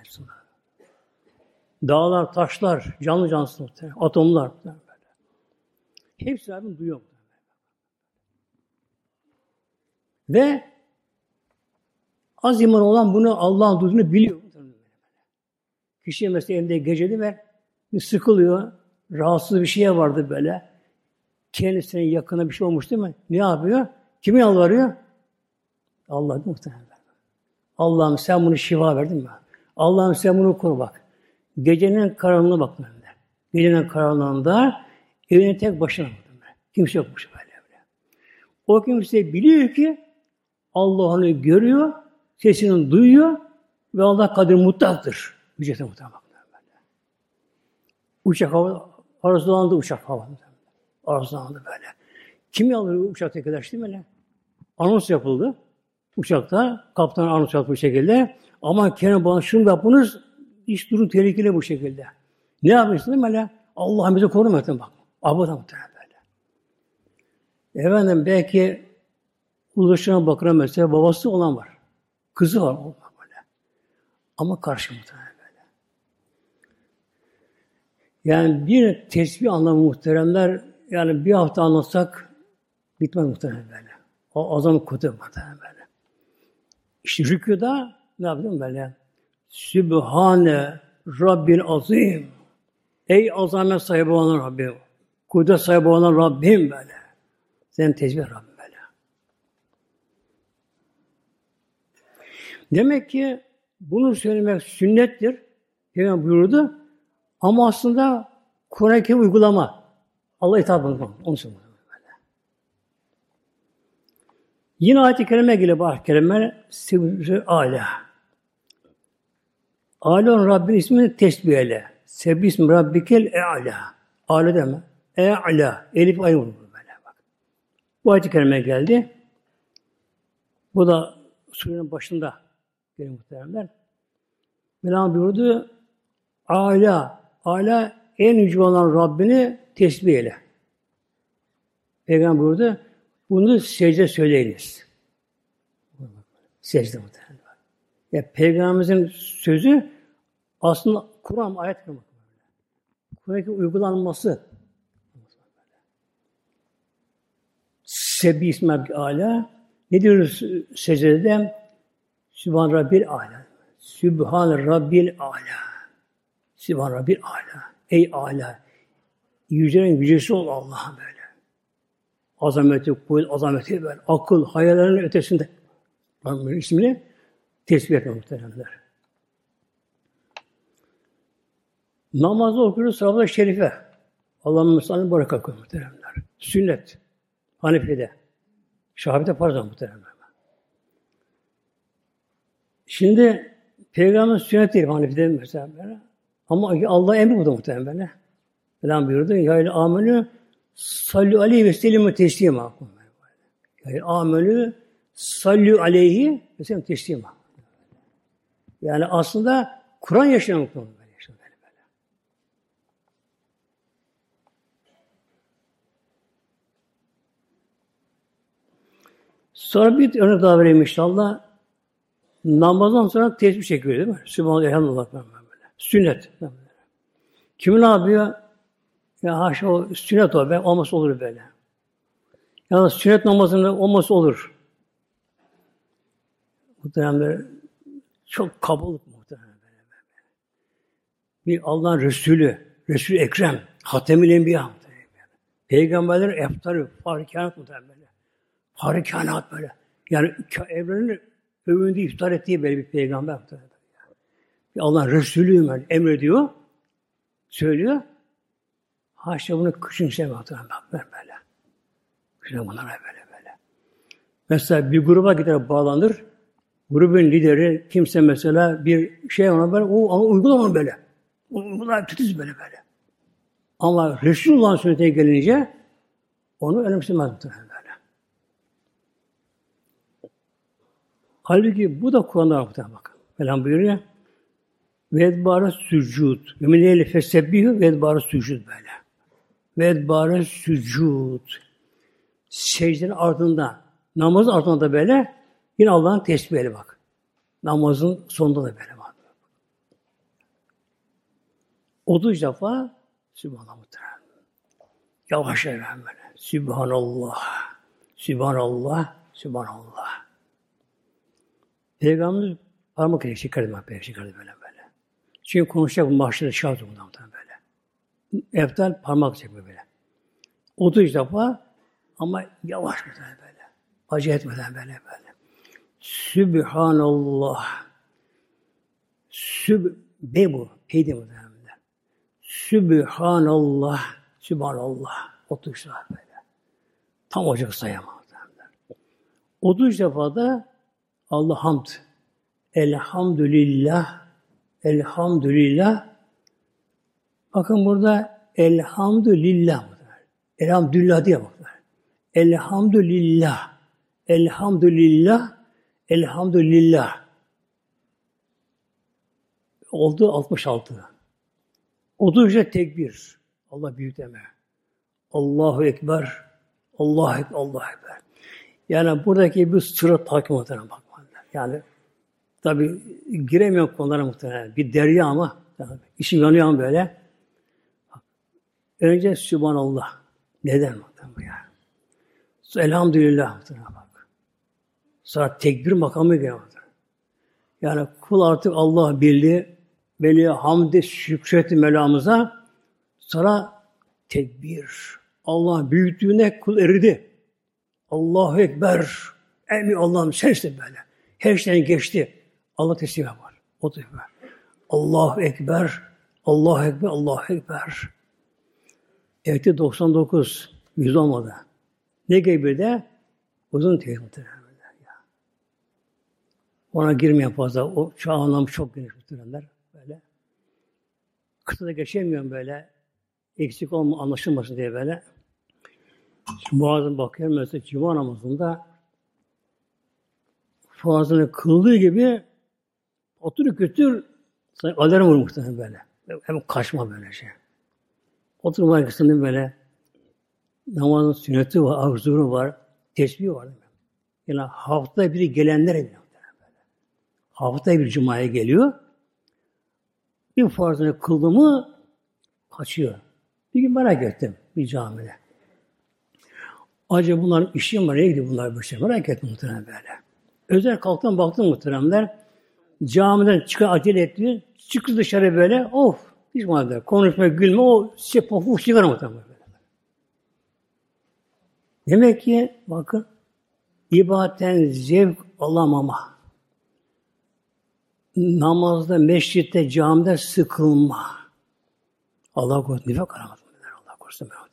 Dağlar, taşlar, canlı cansız muhtemelen. Atomlar muhtemelen. Hepsi Rabbim duyuyor. Ve az iman olan bunu Allah'ın duyduğunu biliyor. Kişi mesela evde geceli ver, bir sıkılıyor, rahatsız bir şeye vardı böyle. Kendisine yakına bir şey olmuş değil mi? Ne yapıyor? Kimi yalvarıyor? Allah muhtemelen. Allah'ım sen bunu şifa verdin mi? Allah'ım sen bunu koru bak. Gecenin karanlığına bak böyle. Gecenin karanlığında evine tek başına böyle. Kimse yokmuş böyle. böyle. O kimse biliyor ki Allah onu görüyor, sesini duyuyor ve Allah kadir mutlaktır. Ücrete mutlak. Uçak hava, arzulandı uçak hava. Arzulandı böyle. Kim alır uçak arkadaş değil mi? Anons yapıldı. Uçakta kaptan anons yaptı bu şekilde. Ama Kenan bana şunu yapınız, iş durum tehlikeli bu şekilde. Ne yapıyorsun değil mi? Öyle? Allah'ım bizi korumasın bak. Abadan muhtemelen böyle. Efendim belki Ulaşına bakıran mesela babası olan var. Kızı var. Böyle. Ama karşı muhtemelen böyle. Yani bir tesbih anlamı muhteremler yani bir hafta anlatsak bitmez muhtemelen böyle. O azam kutu muhtemelen böyle. İşte rüküda ne yaptım böyle? Sübhane Rabbil azim. Ey azamet sahibi olan Rabbim. Kudret sahibi olan Rabbim böyle. Senin tecbih Rabbim böyle. Demek ki bunu söylemek sünnettir. Peygamber buyurdu. Ama aslında Kur'an-ı uygulama. Allah hitap bulunmam. Onu söylüyor. Yine ayet-i kerime geliyor bu ayet-i kerime. Sivri. Ala olan Rabbin ismini tesbih eyle. Sebbi ismi Rabbikel e'ala. Ala deme. E'ala. Elif ayrı vurur böyle bak. Bu ayet-i kerime geldi. Bu da surenin başında gelin muhteremler. Mevlam buyurdu. Ala. Ala en yüce olan Rabbini tesbih eyle. Peygamber buyurdu. Bunu secde söyleyiniz. Secde muhtemelen. Ya Peygamberimizin sözü aslında Kur'an ayet kırmak. Kur'an'ın uygulanması. Sebi ismi ala. Ne diyoruz secdede? Sübhan Rabbil ala. Sübhan Rabbil ala. Sübhan Rabbil ala. Ey ala. Yücelerin yücesi ol Allah'ım böyle. Azameti, kuvvet, azameti böyle. Akıl, hayallerin ötesinde. Rabbinin ismini tesbih etme muhteremler. Namazda okuyoruz sahabe şerife. Allah'ın müsaade baraka koy muhteremler. Sünnet. Hanefi'de. Şahabide farz muhteremler. Şimdi Peygamber sünnet değil Hanefi'de mesela böyle. Ama Allah emri bu da muhtemelen böyle. Falan buyurdu. Ya ile amelü sallu aleyhi ve sellemü teslima. Yani amelü sallu aleyhi ve sellem teslima. Yani aslında Kur'an yaşayan konu böyle. böyle, böyle. Sonra bir örnek daha vereyim inşallah. Namazdan sonra tesbih çekiyor değil mi? Sübhanallah, elhamdülillah. Böyle. Sünnet. Kim ne yapıyor? Ya haşa o sünnet o. Ben, olması olur böyle. Yani sünnet namazında olması olur. Muhtemelen çok kabul muhtemelen. Bir Allah'ın Resulü, Resul Ekrem, Hatemül Enbiya. Peygamberlerin eftarı, farikanat muhtemelen böyle. Farikanat böyle. Yani evrenin övündüğü, iftar ettiği böyle bir peygamber muhtemelen. Allah Resulü ben emrediyor, söylüyor. Haşa bunu şey baktılar ben böyle. Kışın bunlara böyle böyle. Mesela bir gruba gider bağlanır. Grubun lideri kimse mesela bir şey ona böyle, o ama uygulama böyle. Bunlar titiz böyle böyle. Ama Resulullah'ın sünnetine gelince onu önemsemez muhtemelen böyle. Halbuki bu da Kur'an'da muhtemelen bakın. Falan buyuruyor. Ve edbara sücud. Müminleri fesebbihu ve edbara sücud böyle. Ve edbara sücud. Secdenin ardında, namazın ardında da böyle yine Allah'ın tesbihi bak. Namazın sonunda da böyle bak. 30 defa Sübhanallah muhtemelen. Yavaş yavaş böyle. Sübhanallah. Sübhanallah. Sübhanallah. Peygamberimiz parmak ile çıkardı, çıkardı böyle böyle. Çünkü konuşacak bu mahşerde şart bundan böyle. Eftal parmak çekme böyle. 30 defa ama yavaş böyle böyle. Acı etmeden böyle böyle. Sübhanallah. Süb be bu. Peydi bu böyle. Sübhanallah. Sübhanallah. 30 defa böyle. Tam ocak sayamam. 30 defa da Allah hamd. Elhamdülillah Elhamdülillah. Bakın burada elhamdülillah. Elhamdülillah diye bakın. Elhamdülillah. Elhamdülillah. Elhamdülillah. Oldu 66. 30 tekbir. Allah büyük deme. Allahu Ekber. Allah Ekber. Allah Ekber. Yani buradaki bir sıra takip muhtemelen bakmalılar. Yani Tabi giremiyor konulara muhtemelen. Bir derya ama tabii, işim yanıyor böyle. Önce Sübhanallah. Neden muhtemelen ya? Elhamdülillah muhtemelen. Sonra tekbir makamı geliyor. Yani kul artık Allah birliği, beni hamdi şükretti Mevlamıza. Sonra tekbir. Allah büyüklüğüne kul eridi. Allahu Ekber. Emin Allah'ım sensin böyle. Her şeyden geçti. Allah teslim var. O da Ekber. Allahu Ekber. Allahu Ekber. Allahu Ekber. Evde 99. Yüz olmadı. Ne gibi de? Uzun muhtemelen. Ona girmeyen fazla. O şu anlam çok geniş muhtemelenler. Böyle. Kıtada geçemiyorum böyle. Eksik olma, anlaşılmasın diye böyle. Şimdi bazen bakıyorum mesela cuma namazında fazlını kıldığı gibi oturup götür alarm vurur böyle. Hem kaçma böyle şey. Oturma arkasında böyle namazın sünneti var, arzuru var, tesbih var. Yani hafta biri gelenler bile hafta bir cumaya geliyor. Bir farzını kıldı mı kaçıyor. Bir gün merak ettim bir camide. Acaba bunların işi mi? Nereye gidiyor bunlar bu şey? Merak ettim muhtemelen böyle. Özel kalktım baktım muhteremler. Camiden çıkan acele etti. Çıktı dışarı böyle. Of! Hiç madde. Konuşma, gülme. O şey pofu çıkar muhtemelen. Demek ki bakın ibadetten zevk alamama namazda, meşritte, camide sıkılma. Allah korusun nifak aramak. Allah korusun böyle.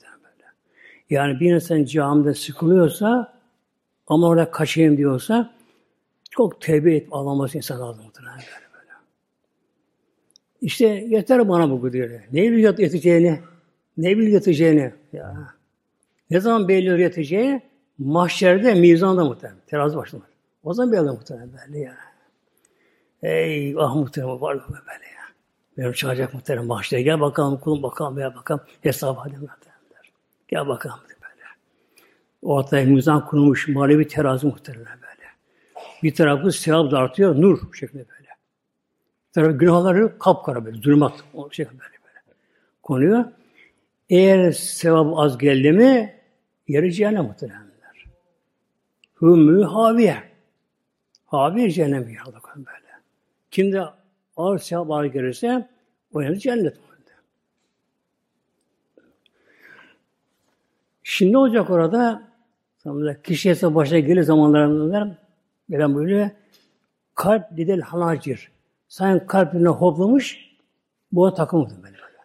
Yani bir insan camide sıkılıyorsa ama orada kaçayım diyorsa çok tevbe et ağlaması insan lazım muhtemelen böyle. İşte yeter bana bu diyor. Ne biliyor yatacağını? Ne biliyor yatacağını? Ya. Ne zaman belli yatacağını? Mahşerde, mizanda muhtemelen. Terazi başında. O zaman belli muhtemelen belli ya. Ey ah muhterem var mı böyle ya. Benim çağıracak muhterem başlıyor. Gel bakalım kulum bakalım ya bakalım. Hesap hadi muhteremler. Gel bakalım böyle. Ortaya mizan kurulmuş manevi terazi muhteremler böyle. Bir tarafı sevap da artıyor, nur şeklinde böyle. Bir tarafı günahları kapkara böyle, zulmat o şekilde böyle böyle. Konuyor. Eğer sevap az geldi mi, yeri cehennem muhteremler. Hümmü haviye. Haviye cehennem bir böyle. Kimde ağır sevap ağır gelirse o yani cennet. Şimdi olacak orada? Kişi ise başına gelir zamanlarında gelen böyle kalp lidel halacir. Sanki kalbine hoplamış bu takılmadı böyle böyle.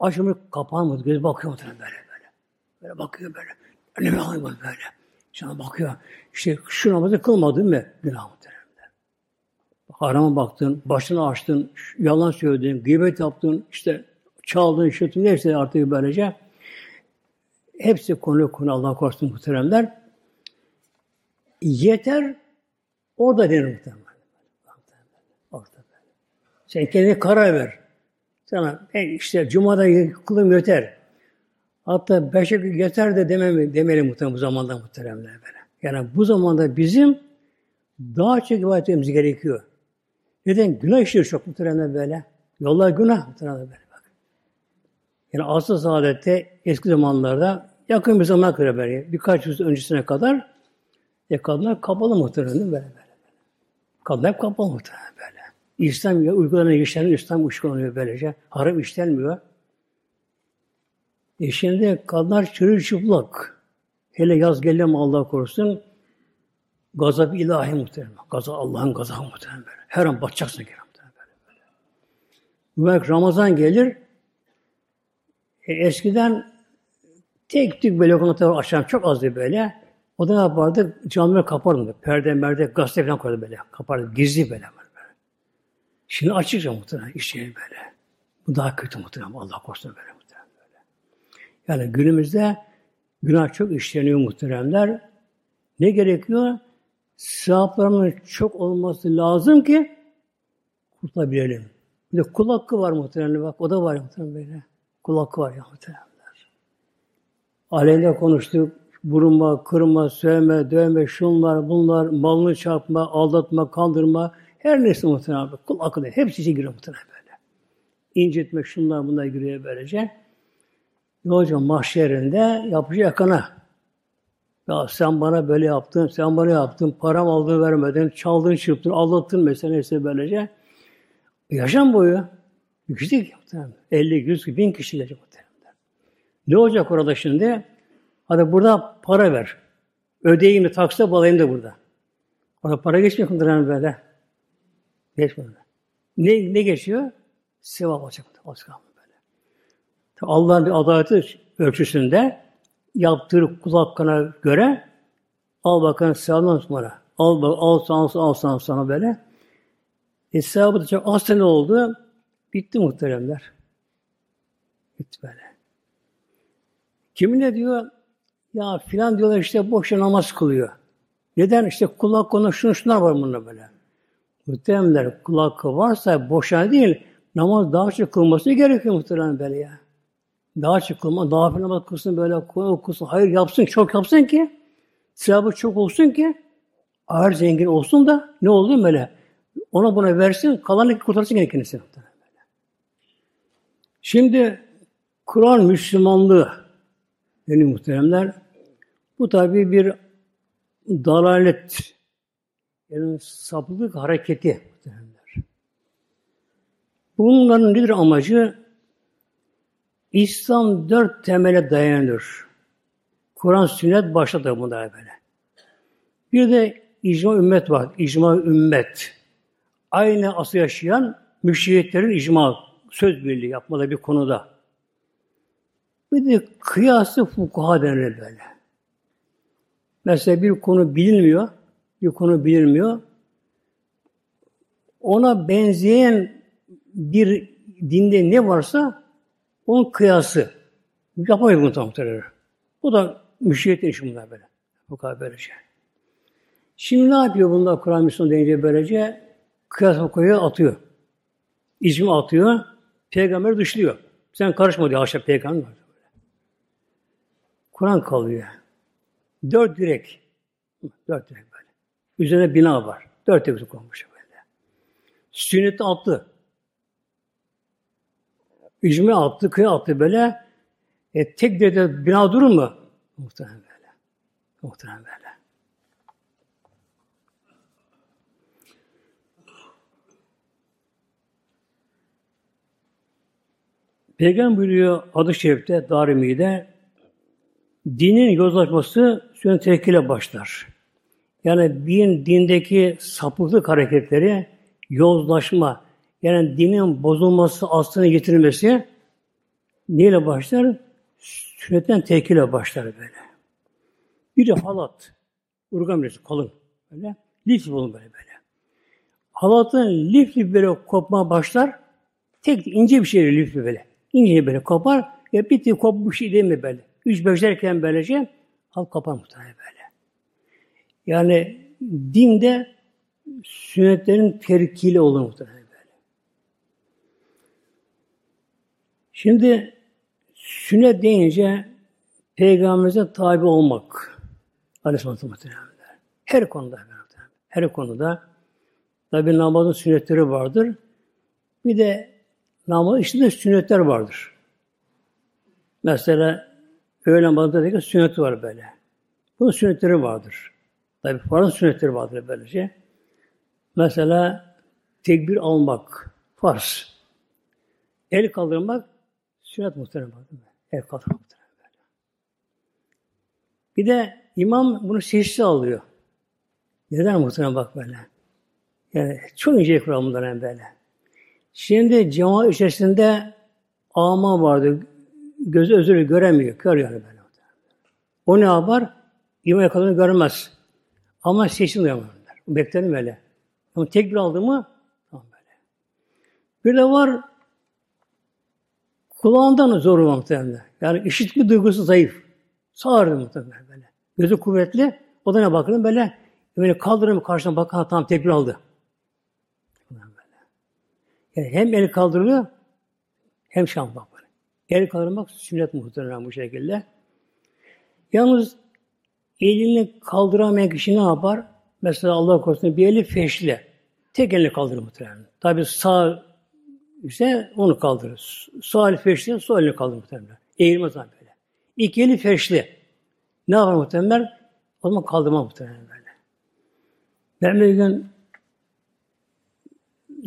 Açılmış kapanmadı. Göz bakıyor böyle böyle. Böyle bakıyor böyle. Önüme alıyor böyle. Şuna bakıyor. İşte şu namazı kılmadın mı? Günah muhtemelen harama baktın, başını açtın, yalan söyledin, gıybet yaptın, işte çaldın, işittin, neyse artık böylece hepsi konu konu Allah korusun muhteremler. Yeter orada denir muhtemelen. Orada. Sen kendine karar ver. Sana ben işte Cuma'da kılım yeter. Hatta beşe yeter de demem, demeli muhtemelen bu zamanda muhteremler böyle. Yani bu zamanda bizim daha çok ibadet etmemiz gerekiyor. Neden? Günah işliyor çok muhtemelen böyle. Yollar günah muhtemelen böyle bak. Yani asıl saadette eski zamanlarda yakın bir zaman kadar böyle birkaç yüz öncesine kadar e, kadınlar kapalı muhtemelen böyle böyle. Kadınlar kapalı muhtemelen böyle. İslam ya uygulanan işlemler İslam uygulanıyor böylece. Haram işlenmiyor. E şimdi kadınlar çırılçıplak. Hele yaz geliyor Allah korusun. Gazap ilahi muhtemelen. Gazap Allah'ın gazabı muhtemelen. Her an batacaksın ki. Böyle. Ramazan gelir. E, eskiden tek tük böyle konuları açan çok azdı böyle. O da ne yapardı? Camileri kapardı. Perde, merde, gazete falan koyardı böyle. Kapardı. Gizli böyle. böyle. Şimdi açıkça muhtemelen işleri böyle. Bu daha kötü muhtemelen. Allah korusun böyle muhtemelen böyle. Yani günümüzde günah çok işleniyor muhteremler. Ne gerekiyor? Sevaplarımın çok olması lazım ki kurtulabilelim. Bir de kul hakkı var muhtemelen bak. O da var muhtemelen böyle. Kul hakkı var ya muhtemelen. Aleyhine konuştuk. Vurma, kırma, sövme, dövme, şunlar, bunlar, malını çarpma, aldatma, kandırma, Her neyse muhtemelen abi. Kul akıllı. Hepsi içe giriyor muhtemelen böyle. İncitmek şunlar bunlar giriyor böylece. Ne olacak mahşerinde yapıcı yakana. Ya sen bana böyle yaptın, sen bana yaptın, param aldın vermedin, çaldın çırptın, aldattın mesela neyse böylece. Yaşam boyu yüksek muhtemelen. 50, 100, 1000 kişi gelecek muhtemelen. Ne olacak orada şimdi? Hadi burada para ver. Ödeyeyim de taksa balayım da burada. Orada para geçmiyor muhtemelen böyle. Geçmiyor. Ne, ne geçiyor? Sevap olacak. Az böyle. Allah'ın bir adaleti ölçüsünde yaptığı kul hakkına göre al bakalım sevabından sonra. Al, al, al, al, al sana, sana böyle. E sevabı da çok az sene oldu. Bitti muhteremler. Bitti böyle. Kimin ne diyor? Ya filan diyorlar işte boşa namaz kılıyor. Neden? İşte kulak konu şunu şunlar var bunda böyle. Muhteremler kulak varsa boşa değil namaz daha çok kılması gerekiyor muhterem böyle ya. Daha çok kılma, daha namaz kılsın böyle okusun, hayır yapsın, çok yapsın ki sevabı çok olsun ki ağır zengin olsun da ne oldu böyle? Ona buna versin, kalanı kurtarsın gene kendisini. Şimdi Kur'an Müslümanlığı yani muhteremler bu tabi bir dalalet yani saplık hareketi muhteremler. Bunların nedir amacı? İslam dört temele dayanır. Kur'an, sünnet başladı bunlar böyle. Bir de icma ümmet var. İcma ümmet. Aynı asıl yaşayan müşriyetlerin icma, söz birliği yapmalı bir konuda. Bir de kıyası fukuha denir böyle. Mesela bir konu bilinmiyor, bir konu bilinmiyor. Ona benzeyen bir dinde ne varsa onun kıyası. Yapamayız bunu tam Bu da müşriyet işi bunlar böyle. Bu kadar böylece. Şimdi ne yapıyor bunlar Kur'an Müslüman deyince böylece? Kıyas koyuyor, atıyor. İcmi atıyor, peygamber dışlıyor. Sen karışma diyor haşa peygamber. Kur'an kalıyor. Dört direk. Dört direk böyle. Üzerine bina var. Dört direk konmuş böyle. Sünneti attı. İcmi attı, kıya attı böyle. E, tek de bina durur mu? Muhtemelen böyle. Muhtemelen böyle. Peygamber buyuruyor adı şerifte, Darimi'de dinin yozlaşması sünnet tehkile başlar. Yani din, dindeki sapıklık hareketleri, yozlaşma, yani dinin bozulması, aslına getirilmesi neyle başlar? Sünnetten tekile başlar böyle. Bir de halat. Urgan birisi kalın. Böyle. Lif bulun böyle böyle. Halatın lifli böyle kopma başlar. Tek ince bir şey lifli böyle. İnce böyle kopar. Ya bitti kopmuş şey değil mi böyle. Üç beş derken böylece halk kopar muhtemelen böyle. Yani dinde sünnetlerin terkiyle olur muhtemelen. Şimdi sünnet deyince peygamberimize tabi olmak. Aleyhisselatü muhtemelen. Her konuda. Her konuda. Tabi namazın sünnetleri vardır. Bir de namaz içinde sünnetler vardır. Mesela öğle namazında da sünnet var böyle. Bunun sünnetleri vardır. Tabi farz sünnetleri vardır böylece. Mesela tekbir almak, farz. El kaldırmak Sünnet muhterem. El kalır muhterem böyle. Bir de imam bunu sessiz alıyor. Neden muhterem bak böyle? Yani çok ince kural bunlar böyle. Şimdi cemaat içerisinde ama vardı. Gözü özürü göremiyor. Kör yani böyle. O ne yapar? İmam yakalarını görmez. Ama sesini duyamıyorlar. Beklerim böyle. Ama tek bir aldı mı tamam böyle. Bir de var Kulağından zor muhtemelen. Yani işitme duygusu zayıf. Sağırdı muhtemelen böyle. Gözü kuvvetli. O da ne bakın böyle böyle kaldırım karşına bakın tam tepki aldı. Yani hem el kaldırılıyor hem şam bak böyle. El kaldırmak sünnet muhtemelen bu şekilde. Yalnız elini kaldıramayan kişi ne yapar? Mesela Allah korusun bir eli feşle. tek elini kaldırır muhtemelen. Tabi sağ ise onu kaldırır. Eli feşli, sol elini kaldırır muhtemelen. Eğilmez abi böyle. İki eli feşli. Ne yapar muhtemelen? O zaman kaldırma muhtemelen böyle. Ben bir gün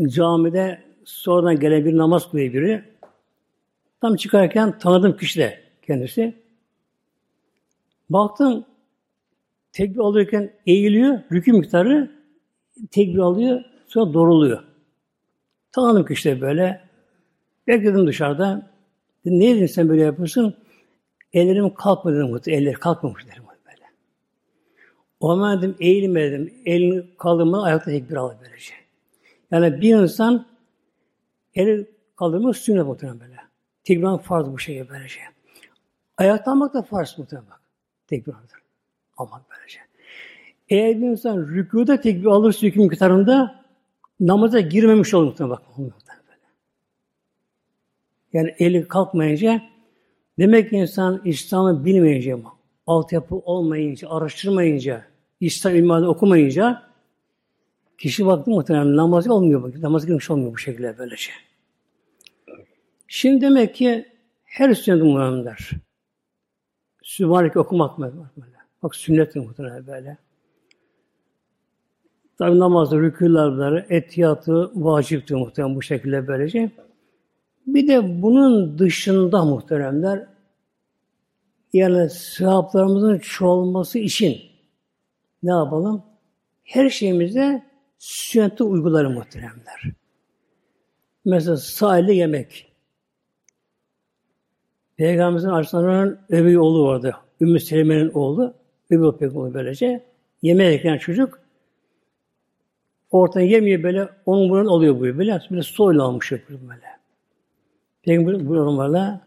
camide sonradan gelen bir namaz kılıyor biri. Tam çıkarken tanıdım kişi de kendisi. Baktım tekbir alırken eğiliyor, rükü miktarı tekbir alıyor, sonra doğruluyor. Tanıdım kişi de böyle. Bekledim dışarıda. Dedim, ne dedin sen böyle yapıyorsun? Ellerim kalkmadı dedim. Elleri kalkmamış dedim böyle. O zaman dedim eğilme dedim. Elini kaldırmadan ayakta tekbir al böylece. Yani bir insan eli kaldırma sünnet muhtemelen böyle. Tekbir farz bu şey böylece. Ayakta almak da farz muhtemelen bak. Tekbir almak. Böylece. Eğer bir insan rükuda tekbir alırsa hüküm miktarında namaza girmemiş olur muhtemelen bak. Yani eli kalkmayınca demek ki insan İslam'ı bilmeyince, altyapı olmayınca, araştırmayınca, İslam ilmihali okumayınca kişi baktı muhtemelen namazı olmuyor. Namaz girmiş olmuyor bu şekilde böylece. Şimdi demek ki her sünnet muhtemelen Sübhaneke okumak mı? Bak sünnet muhtemelen böyle. Tabi namazda rükûlarları, etiyatı vaciptir muhtemelen bu şekilde böylece. Bir de bunun dışında muhteremler yani sevaplarımızın çoğalması için ne yapalım? Her şeyimize sünneti uyguları muhteremler. Mesela sahilde yemek. Peygamberimizin Aleyhisselam'ın öbür oğlu vardı. Ümmü Selime'nin oğlu. Öbür peygamber böylece. Yemeğe yerken çocuk ortadan yemiyor böyle, onun bunun oluyor bu böyle. Böyle soyla almış yapıyor böyle. Peygamber bu yorumlarla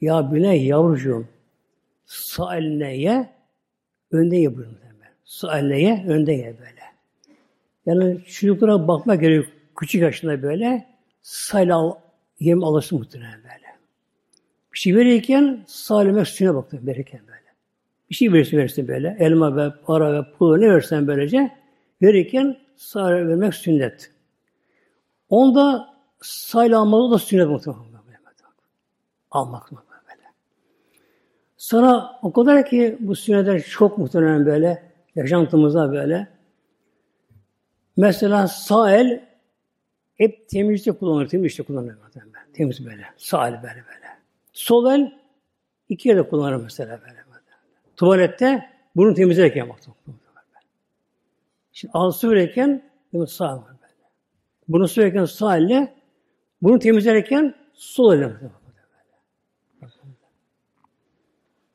ya bile yavrucuğum sağ eline ye, önde ye buyuruyor. Sağ eline ye, önde ye böyle. Yani çocuklara bakma gerekiyor. Küçük yaşında böyle sağ al, yem alırsın muhtemelen böyle. Bir şey verirken sağ elime üstüne baktı verirken böyle. Bir şey verirsin verirsin böyle. Elma ve para ve pul ne versen böylece verirken sağ vermek sünnet. Onda sayla almalı da sünnet muhtemelen almak mı böyle. Sonra o kadar ki bu sünnetler çok muhtemelen böyle yaşantımızda böyle. Mesela sağ el hep temizlikte kullanılır, temizlikte kullanılır muhtemelen. Temiz böyle, sağ el böyle böyle. Sol el iki yerde kullanılır mesela böyle. böyle. Tuvalette bunu temizlerken baktım. Şimdi ağzı sürerken bunu sağ böyle. Bunu sürerken sağ elle, bunu temizlerken sol elle.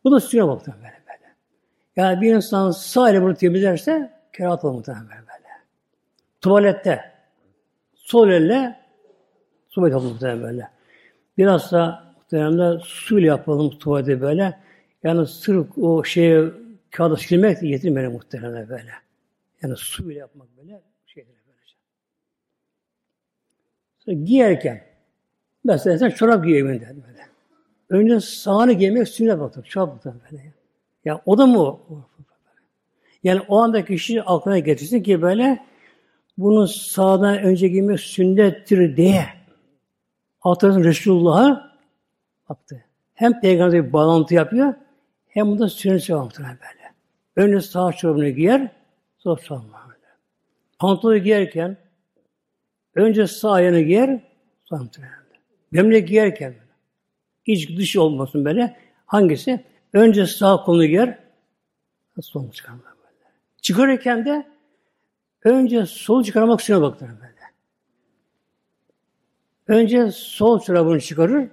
Bu da suyuna baktı böyle böyle. Yani bir insan sağ ile bunu temizlerse kerahat olur muhtemelen böyle böyle. Tuvalette sol elle tuvalet olur muhtemelen böyle. Biraz da muhtemelen suyla yapalım tuvalete böyle. Yani sırf o şeye kağıda silmek yetirmeli muhtemelen böyle. Yani suyla yapmak böyle şeydir böylece. Sonra giyerken mesela sen çorap giyiyor evinde böyle. Önce sağını giymek sünnet baktım. Çok böyle. Ya. ya o da mı? Yani o anda kişi aklına getirsin ki böyle bunu sağdan önce giymek sünnettir diye hatırlasın Resulullah'a baktı. Hem peygamber bir bağlantı yapıyor hem bunda sünnet sevaptır böyle. Önce sağ çorabını giyer sağ böyle. Pantolonu giyerken önce sağ ayağını giyer sonra Gömlek giyerken İç dış olmasın böyle. Hangisi? Önce sağ kolunu giyer, sol çıkarmak böyle. Çıkarırken de önce sol çıkarmak üstüne baktı böyle. Önce sol çorabını çıkarır,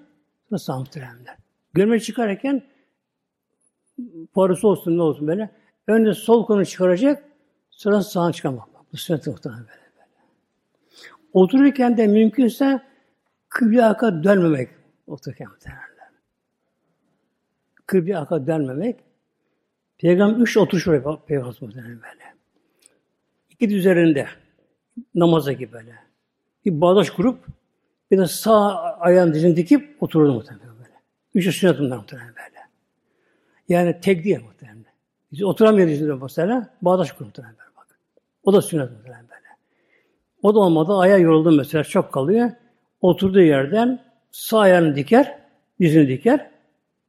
sonra sağ muhteremler. Gömlek çıkarırken parası olsun ne olsun böyle. Önce sol kolunu çıkaracak, sonra sağ çıkarmak. Bu sünnet muhtemelen böyle, böyle. Otururken de mümkünse kıble arka dönmemek otururken muhtemelen. Kıble arka dönmemek. Peygamber üç oturuş var Peygamber muhtemelen böyle. İki üzerinde namaza gibi böyle. Bir bağdaş kurup bir de sağ ayağın dizini dikip otururdu muhtemelen böyle. Üçü sünnet bunlar muhtemelen böyle. Yani tek değil muhtemelen. Biz oturamıyoruz mesela. Bağdaş kurup muhtemelen böyle. O da sünnet muhtemelen böyle. O da olmadı. Ayağı yoruldu mesela. Çok kalıyor. Oturduğu yerden sağ ayağını diker, dizini diker.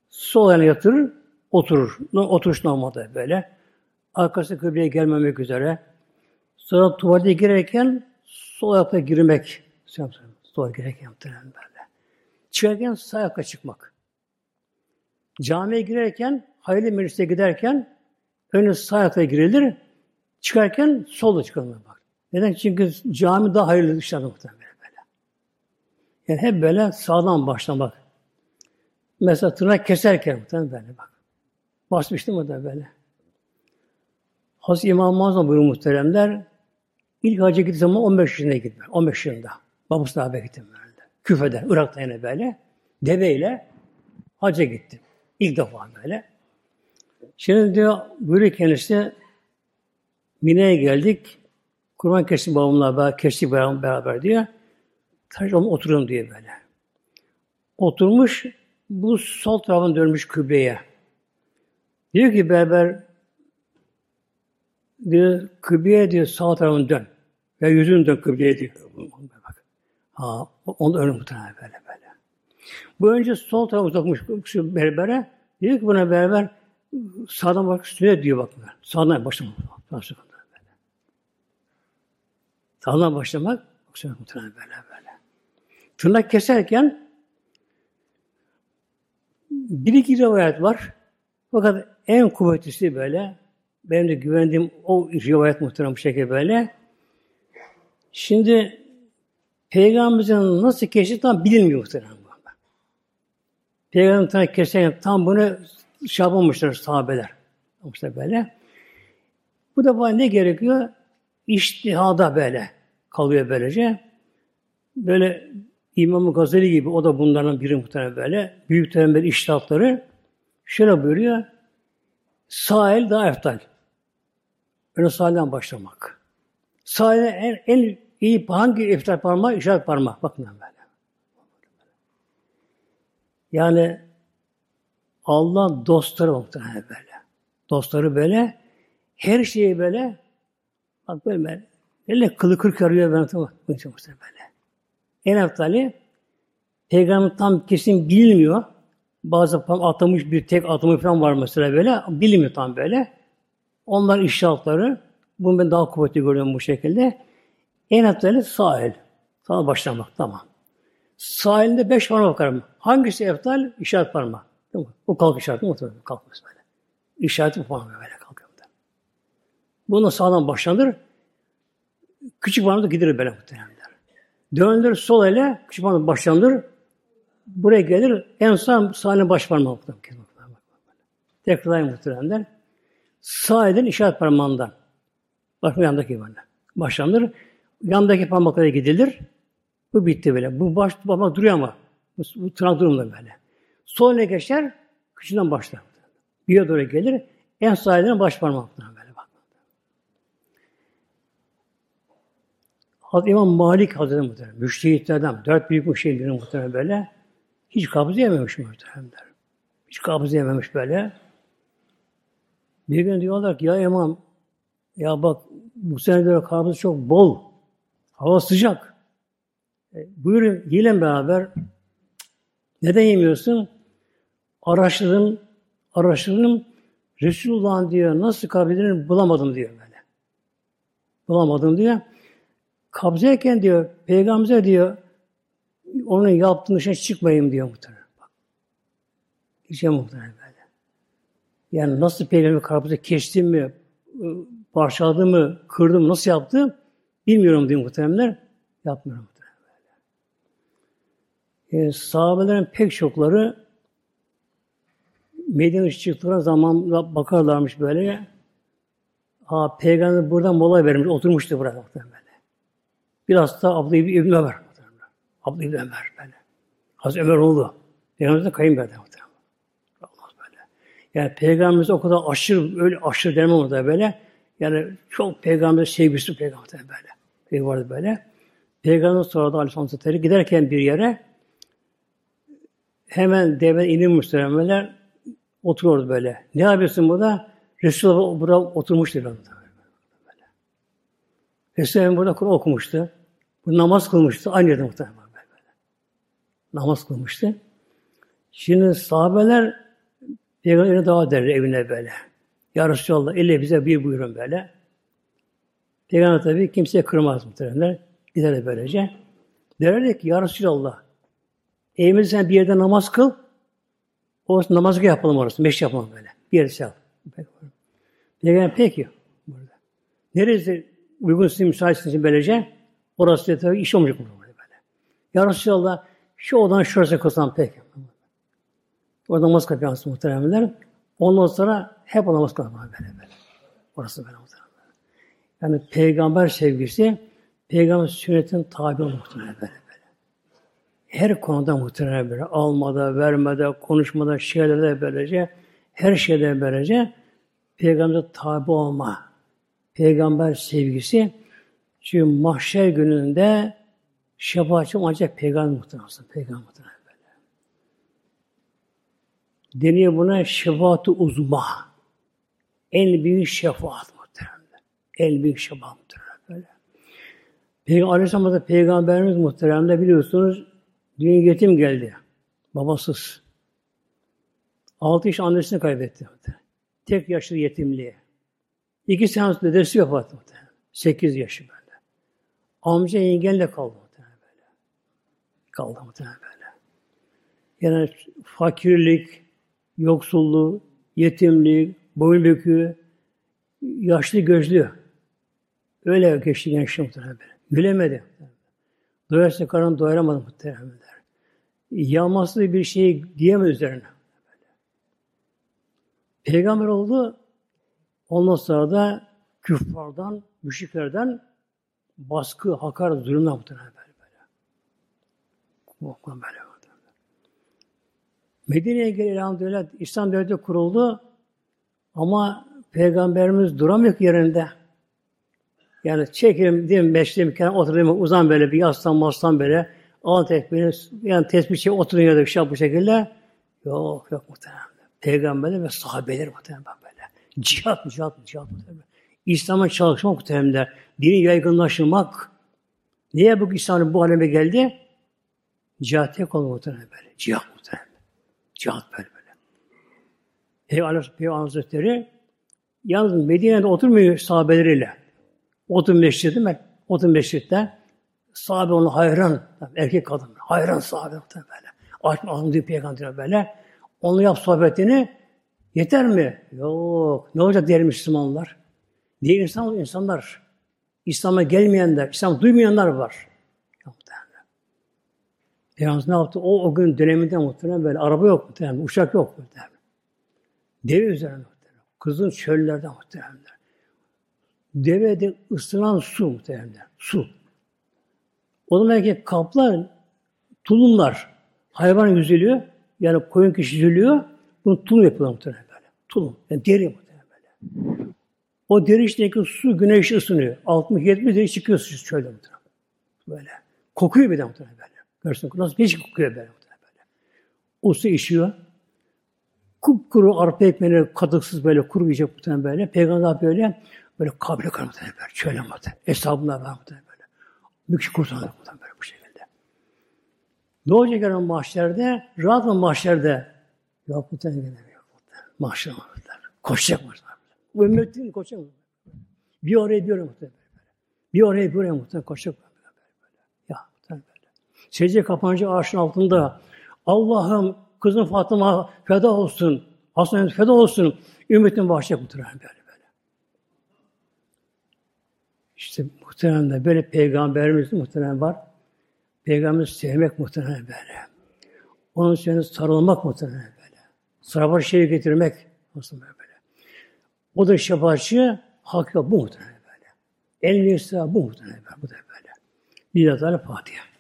Sol ayağını yatırır, oturur. Oturuş normalde böyle. Arkası kıbleye gelmemek üzere. Sonra tuvalete girerken sol ayakta girmek. Sol girerken böyle. Çıkarken sağ ayakta çıkmak. Camiye girerken, hayırlı meclise giderken önce sağ ayakta girilir, çıkarken solda çıkılır bak. Neden? Çünkü cami daha hayırlı dışarıda muhtemelen böyle. Yani hep böyle sağdan başlamak. Mesela tırnak keserken muhtemelen böyle bak. Basmıştım o da böyle. Hazreti İmam Mazlum buyuruyor muhteremler. İlk hacca gittiği zaman 15 yaşında gitti. 15 yaşında. Babası da gittim böyle. Küfeden, Irak'ta yine böyle. Deveyle hacca gittim. İlk defa böyle. Şimdi diyor, buyuruyor kendisi, Mine'ye geldik. Kurban kestik babamla beraber, kestik beraber, diyor. Taşla oturuyorum diyor böyle. Oturmuş, bu sol tarafın dönmüş kıbleye. Diyor ki beraber diyor kıbleye diyor sağ tarafını dön. Ya yüzünü dön kıbleye diyor. Bak. Ha, onu öyle muhtemelen böyle böyle. Bu önce sol tarafa uzakmış şu berbere. Diyor ki buna berber sağdan bak üstüne diyor bak. Sağdan başlamak. Sağdan başlamak muhtemelen böyle böyle. Tırnak keserken bir iki rivayet var. Fakat en kuvvetlisi böyle, benim de güvendiğim o rivayet muhtemelen bu şekilde böyle. Şimdi Peygamberimizin nasıl keşfi tam bilinmiyor muhtemelen. Peygamberin tırnak keserken tam bunu şey yapamamışlar sahabeler. İşte böyle. Bu da ne gerekiyor? İştihada böyle kalıyor böylece. Böyle İmam-ı Gazali gibi o da bunların biri muhtemelen böyle. Büyük temel iştahatları şöyle buyuruyor. Sağ el daha eftal. Öyle sağ başlamak. Sağ en, en iyi hangi eftal parmağı? İşaret parmağı. Bakın böyle. Yani Allah dostları muhtemelen böyle. Dostları böyle. Her şeyi böyle bak böyle böyle kılı kırk arıyor ben. Böyle. En eftali peygamber tam kesin bilmiyor. Bazı atamış bir tek atımı falan var mesela böyle. Bilmiyor tam böyle. Onlar işaretleri. Bunu ben daha kuvvetli görüyorum bu şekilde. En eftali sahil. Sağ başlamak tamam. Sahilinde beş parmak bakarım. Hangisi eftal? İşaret parmağı. Değil mi? O kalk işareti mi? Kalkmaz böyle. İşareti bu parmağı böyle kalkıyor. Bunu sağdan başlanır. Küçük parmağı da gider böyle muhtemelenler. Döndür sol ele, küçük parmağı başlanır. Buraya gelir, en sağ sağ baş parmağı. Tekrar muhtemelenler. Sağ elin işaret parmağından. Bak yandaki böyle. Başlanır. Yandaki parmaklara gidilir. Bu bitti böyle. Bu baş parmak duruyor ama. Bu, bu tırnak durumda böyle. Sol eline geçer, küçüğünden başlar. Bir doğru gelir, en sağ eline baş parmaktan böyle bak. Hazreti İmam Malik Hazretleri muhtemelen, müştehitlerden, dört büyük müştehitlerin muhtemelen böyle, hiç kabız yememiş muhtemelenler. Hiç kabız yememiş böyle. Bir gün diyorlar ki, ya imam, ya bak bu sene göre kabız çok bol, hava sıcak. E, buyurun yiyelim beraber. Neden yemiyorsun? Araştırdım, araştırdım. Resulullah'ın diyor nasıl kabzediğini bulamadım diyor böyle. Bulamadım diyor. Kabzeyken diyor, peygamber diyor, onun yaptığını şey çıkmayayım diyor muhtemelen. Bak. Diyeceğim muhtemelen böyle. Yani nasıl peygamber kabze kestim mi, parçaladı mı, kırdım nasıl yaptı bilmiyorum diyor muhtemelenler. Yapmıyorum e, sahabelerin pek çokları Medine çıktıkları zaman bakarlarmış böyle. Ha, Peygamber buradan mola vermiş, oturmuştu burada böyle. Biraz da Abdü İbni Ömer. Abdü İbni Ömer böyle. Hazreti Ömer oldu. Peygamber'in kayınbeder muhtemelen. Allah böyle. Yani Peygamberimiz o kadar aşırı, öyle aşırı demem orada böyle. Yani çok Peygamber sevgisi Peygamber böyle. Peygamber böyle. Peygamber sonra da Aleyhisselam Hazretleri giderken bir yere Hemen devlet inin muhteremler oturuyordu böyle. Ne yapıyorsun burada? Resulullah burada oturmuştu. Böyle. Resulullah burada Kur'an okumuştu. Bu namaz kılmıştı. Aynı yerde muhtemelen. Böyle. Namaz kılmıştı. Şimdi sahabeler Peygamber'e davet eder evine böyle. Ya Resulallah elle bize bir buyurun böyle. Peygamber tabi kimseye kırmaz muhtemelen. Gider de böylece. Derler ki Ya Resulallah evimizde sen bir yerde namaz kıl. Orası namazı yapalım orası. Meşri yapalım böyle. Bir yerde şey yap. Peygamber peki. Burada. Neresi uygun sizin müsaitsiniz böylece? Orası tabii iş olmayacak burada böyle. Ya Resulallah şu odan şurası kılsam peki. Orada namaz kılıyor muhteremler. Ondan sonra hep namaz kılıyor böyle böyle. Orası böyle muhteremler. Yani peygamber sevgisi peygamber sünnetin tabi muhteremler böyle böyle. Her konuda muhteremler böyle. Almada, vermede, konuşmada, şeylerde böylece her şeyde böylece peygamber tabi olma. Peygamber sevgisi çünkü mahşer gününde şefaatçi ancak peygamber muhtemelen. Peygamber muhtemelen böyle. Deniyor buna şefaat uzma. En büyük şefaat muhtemelen. En büyük şefaat muhtemelen böyle. Peygamber Aleyhisselam'da peygamberimiz muhtemelen biliyorsunuz dünya yetim geldi. Babasız. Altı yaş annesini kaybetti. Tek yaşlı yetimliğe. İki sene dedesi vefat muhtemelen. Sekiz yaşı böyle. Amca yengenle kaldı muhtemelen böyle. Kaldı muhtemelen böyle. Yani fakirlik, yoksulluğu, yetimlik, boyun büküğü, yaşlı gözlü. Öyle geçti gençlik muhtemelen böyle. Gülemedi. Doyarsa karın doyuramadı muhtemelen. Yağması bir şey diyemez üzerine. Peygamber oldu. Ondan sonra da küffardan, müşriklerden baskı, hakar, zulümler muhtemelen böyle böyle. Muhtemelen böyle. Medine'ye gelen elhamdülillah İslam devleti kuruldu ama Peygamberimiz duramıyor yerinde. Yani çekelim diyeyim meşrim kenara oturayım uzan böyle bir yaslan maslan böyle al tekbiri yani tesbih şey oturun ya da bir şey bu şekilde yok yok muhtemelen. Peygamberler ve sahabeler muhtemelen böyle. Cihat, cihat, cihat muhtemelen. İslam'a çalışmak muhtemelen. Dini yaygınlaştırmak. Niye bu İslam'ın bu aleme geldi? Cihat tek oldu muhtemelen böyle. Cihat muhtemelen. Cihat böyle böyle. Peygamber, Peygamber Hazretleri yalnız Medine'de oturmuyor sahabeleriyle. Oturun meşrit değil mi? Oturun meşritte. Sahabe onu hayran. Erkek kadın. Hayran sahabe muhtemelen böyle. Açma anlıyor peygamber böyle. Onunla yap sohbetini. Yeter mi? Yok. Ne olacak diğer Müslümanlar? Diğer insan, insanlar, İslam'a gelmeyenler, İslam duymayanlar var. Peygamber ne yaptı? O, o gün döneminde muhtemelen böyle araba yok muhtemelen, uçak yok muhtemelen. Deve üzerine muhtemelen. Kızın çöllerde muhtemelen. Devede ısınan su muhtemelen. Su. O zaman ki kaplar, tulumlar hayvan yüzülüyor. Yani koyun kişi yüzülüyor. Bunu tulum yapıyorlar muhtemelen böyle. Tulum. Yani deri muhtemelen. O deri içindeki su güneş ısınıyor. 60-70 derece çıkıyor su şöyle muhtemelen. Böyle. Kokuyor bir de muhtemelen böyle. Görsün nasıl şey kokuyor böyle muhtemelen böyle. O su işiyor. Kupkuru arpa ekmeğine kadıksız böyle kuru yiyecek muhtemelen böyle. Peygamber böyle böyle kabile kar muhtemelen böyle. Şöyle muhtemelen. Hesabına var muhtemelen böyle. Büyük kurtarır muhtemelen böyle bu şekilde. Ne olacak yarın mahşerde? Rahat mı mahşerde? Yok muhtemelen gelemiyor. Mahşer muhtemelen. Koşacak muhtemelen. Bu ümmetin mı? Bir oraya bir oraya muhtemelen. Bir oraya bir oraya muhtemelen koşacak. Ya muhtemelen. Secde kapanıcı ağaçın altında Allah'ım kızım Fatıma feda olsun. Hasan feda olsun. Ümmetin bağışlayacak muhtemelen böyle böyle. İşte muhtemelen de böyle peygamberimiz muhtemelen var. Peygamberimizi sevmek muhtemelen böyle. Onun üzerine sarılmak muhtemelen böyle. Sıra şeyi getirmek muhtemelen böyle. O da şefaatçi hak bu muhtemelen böyle. En büyük bu muhtemelen böyle. Bu da böyle. Bir de Fatiha.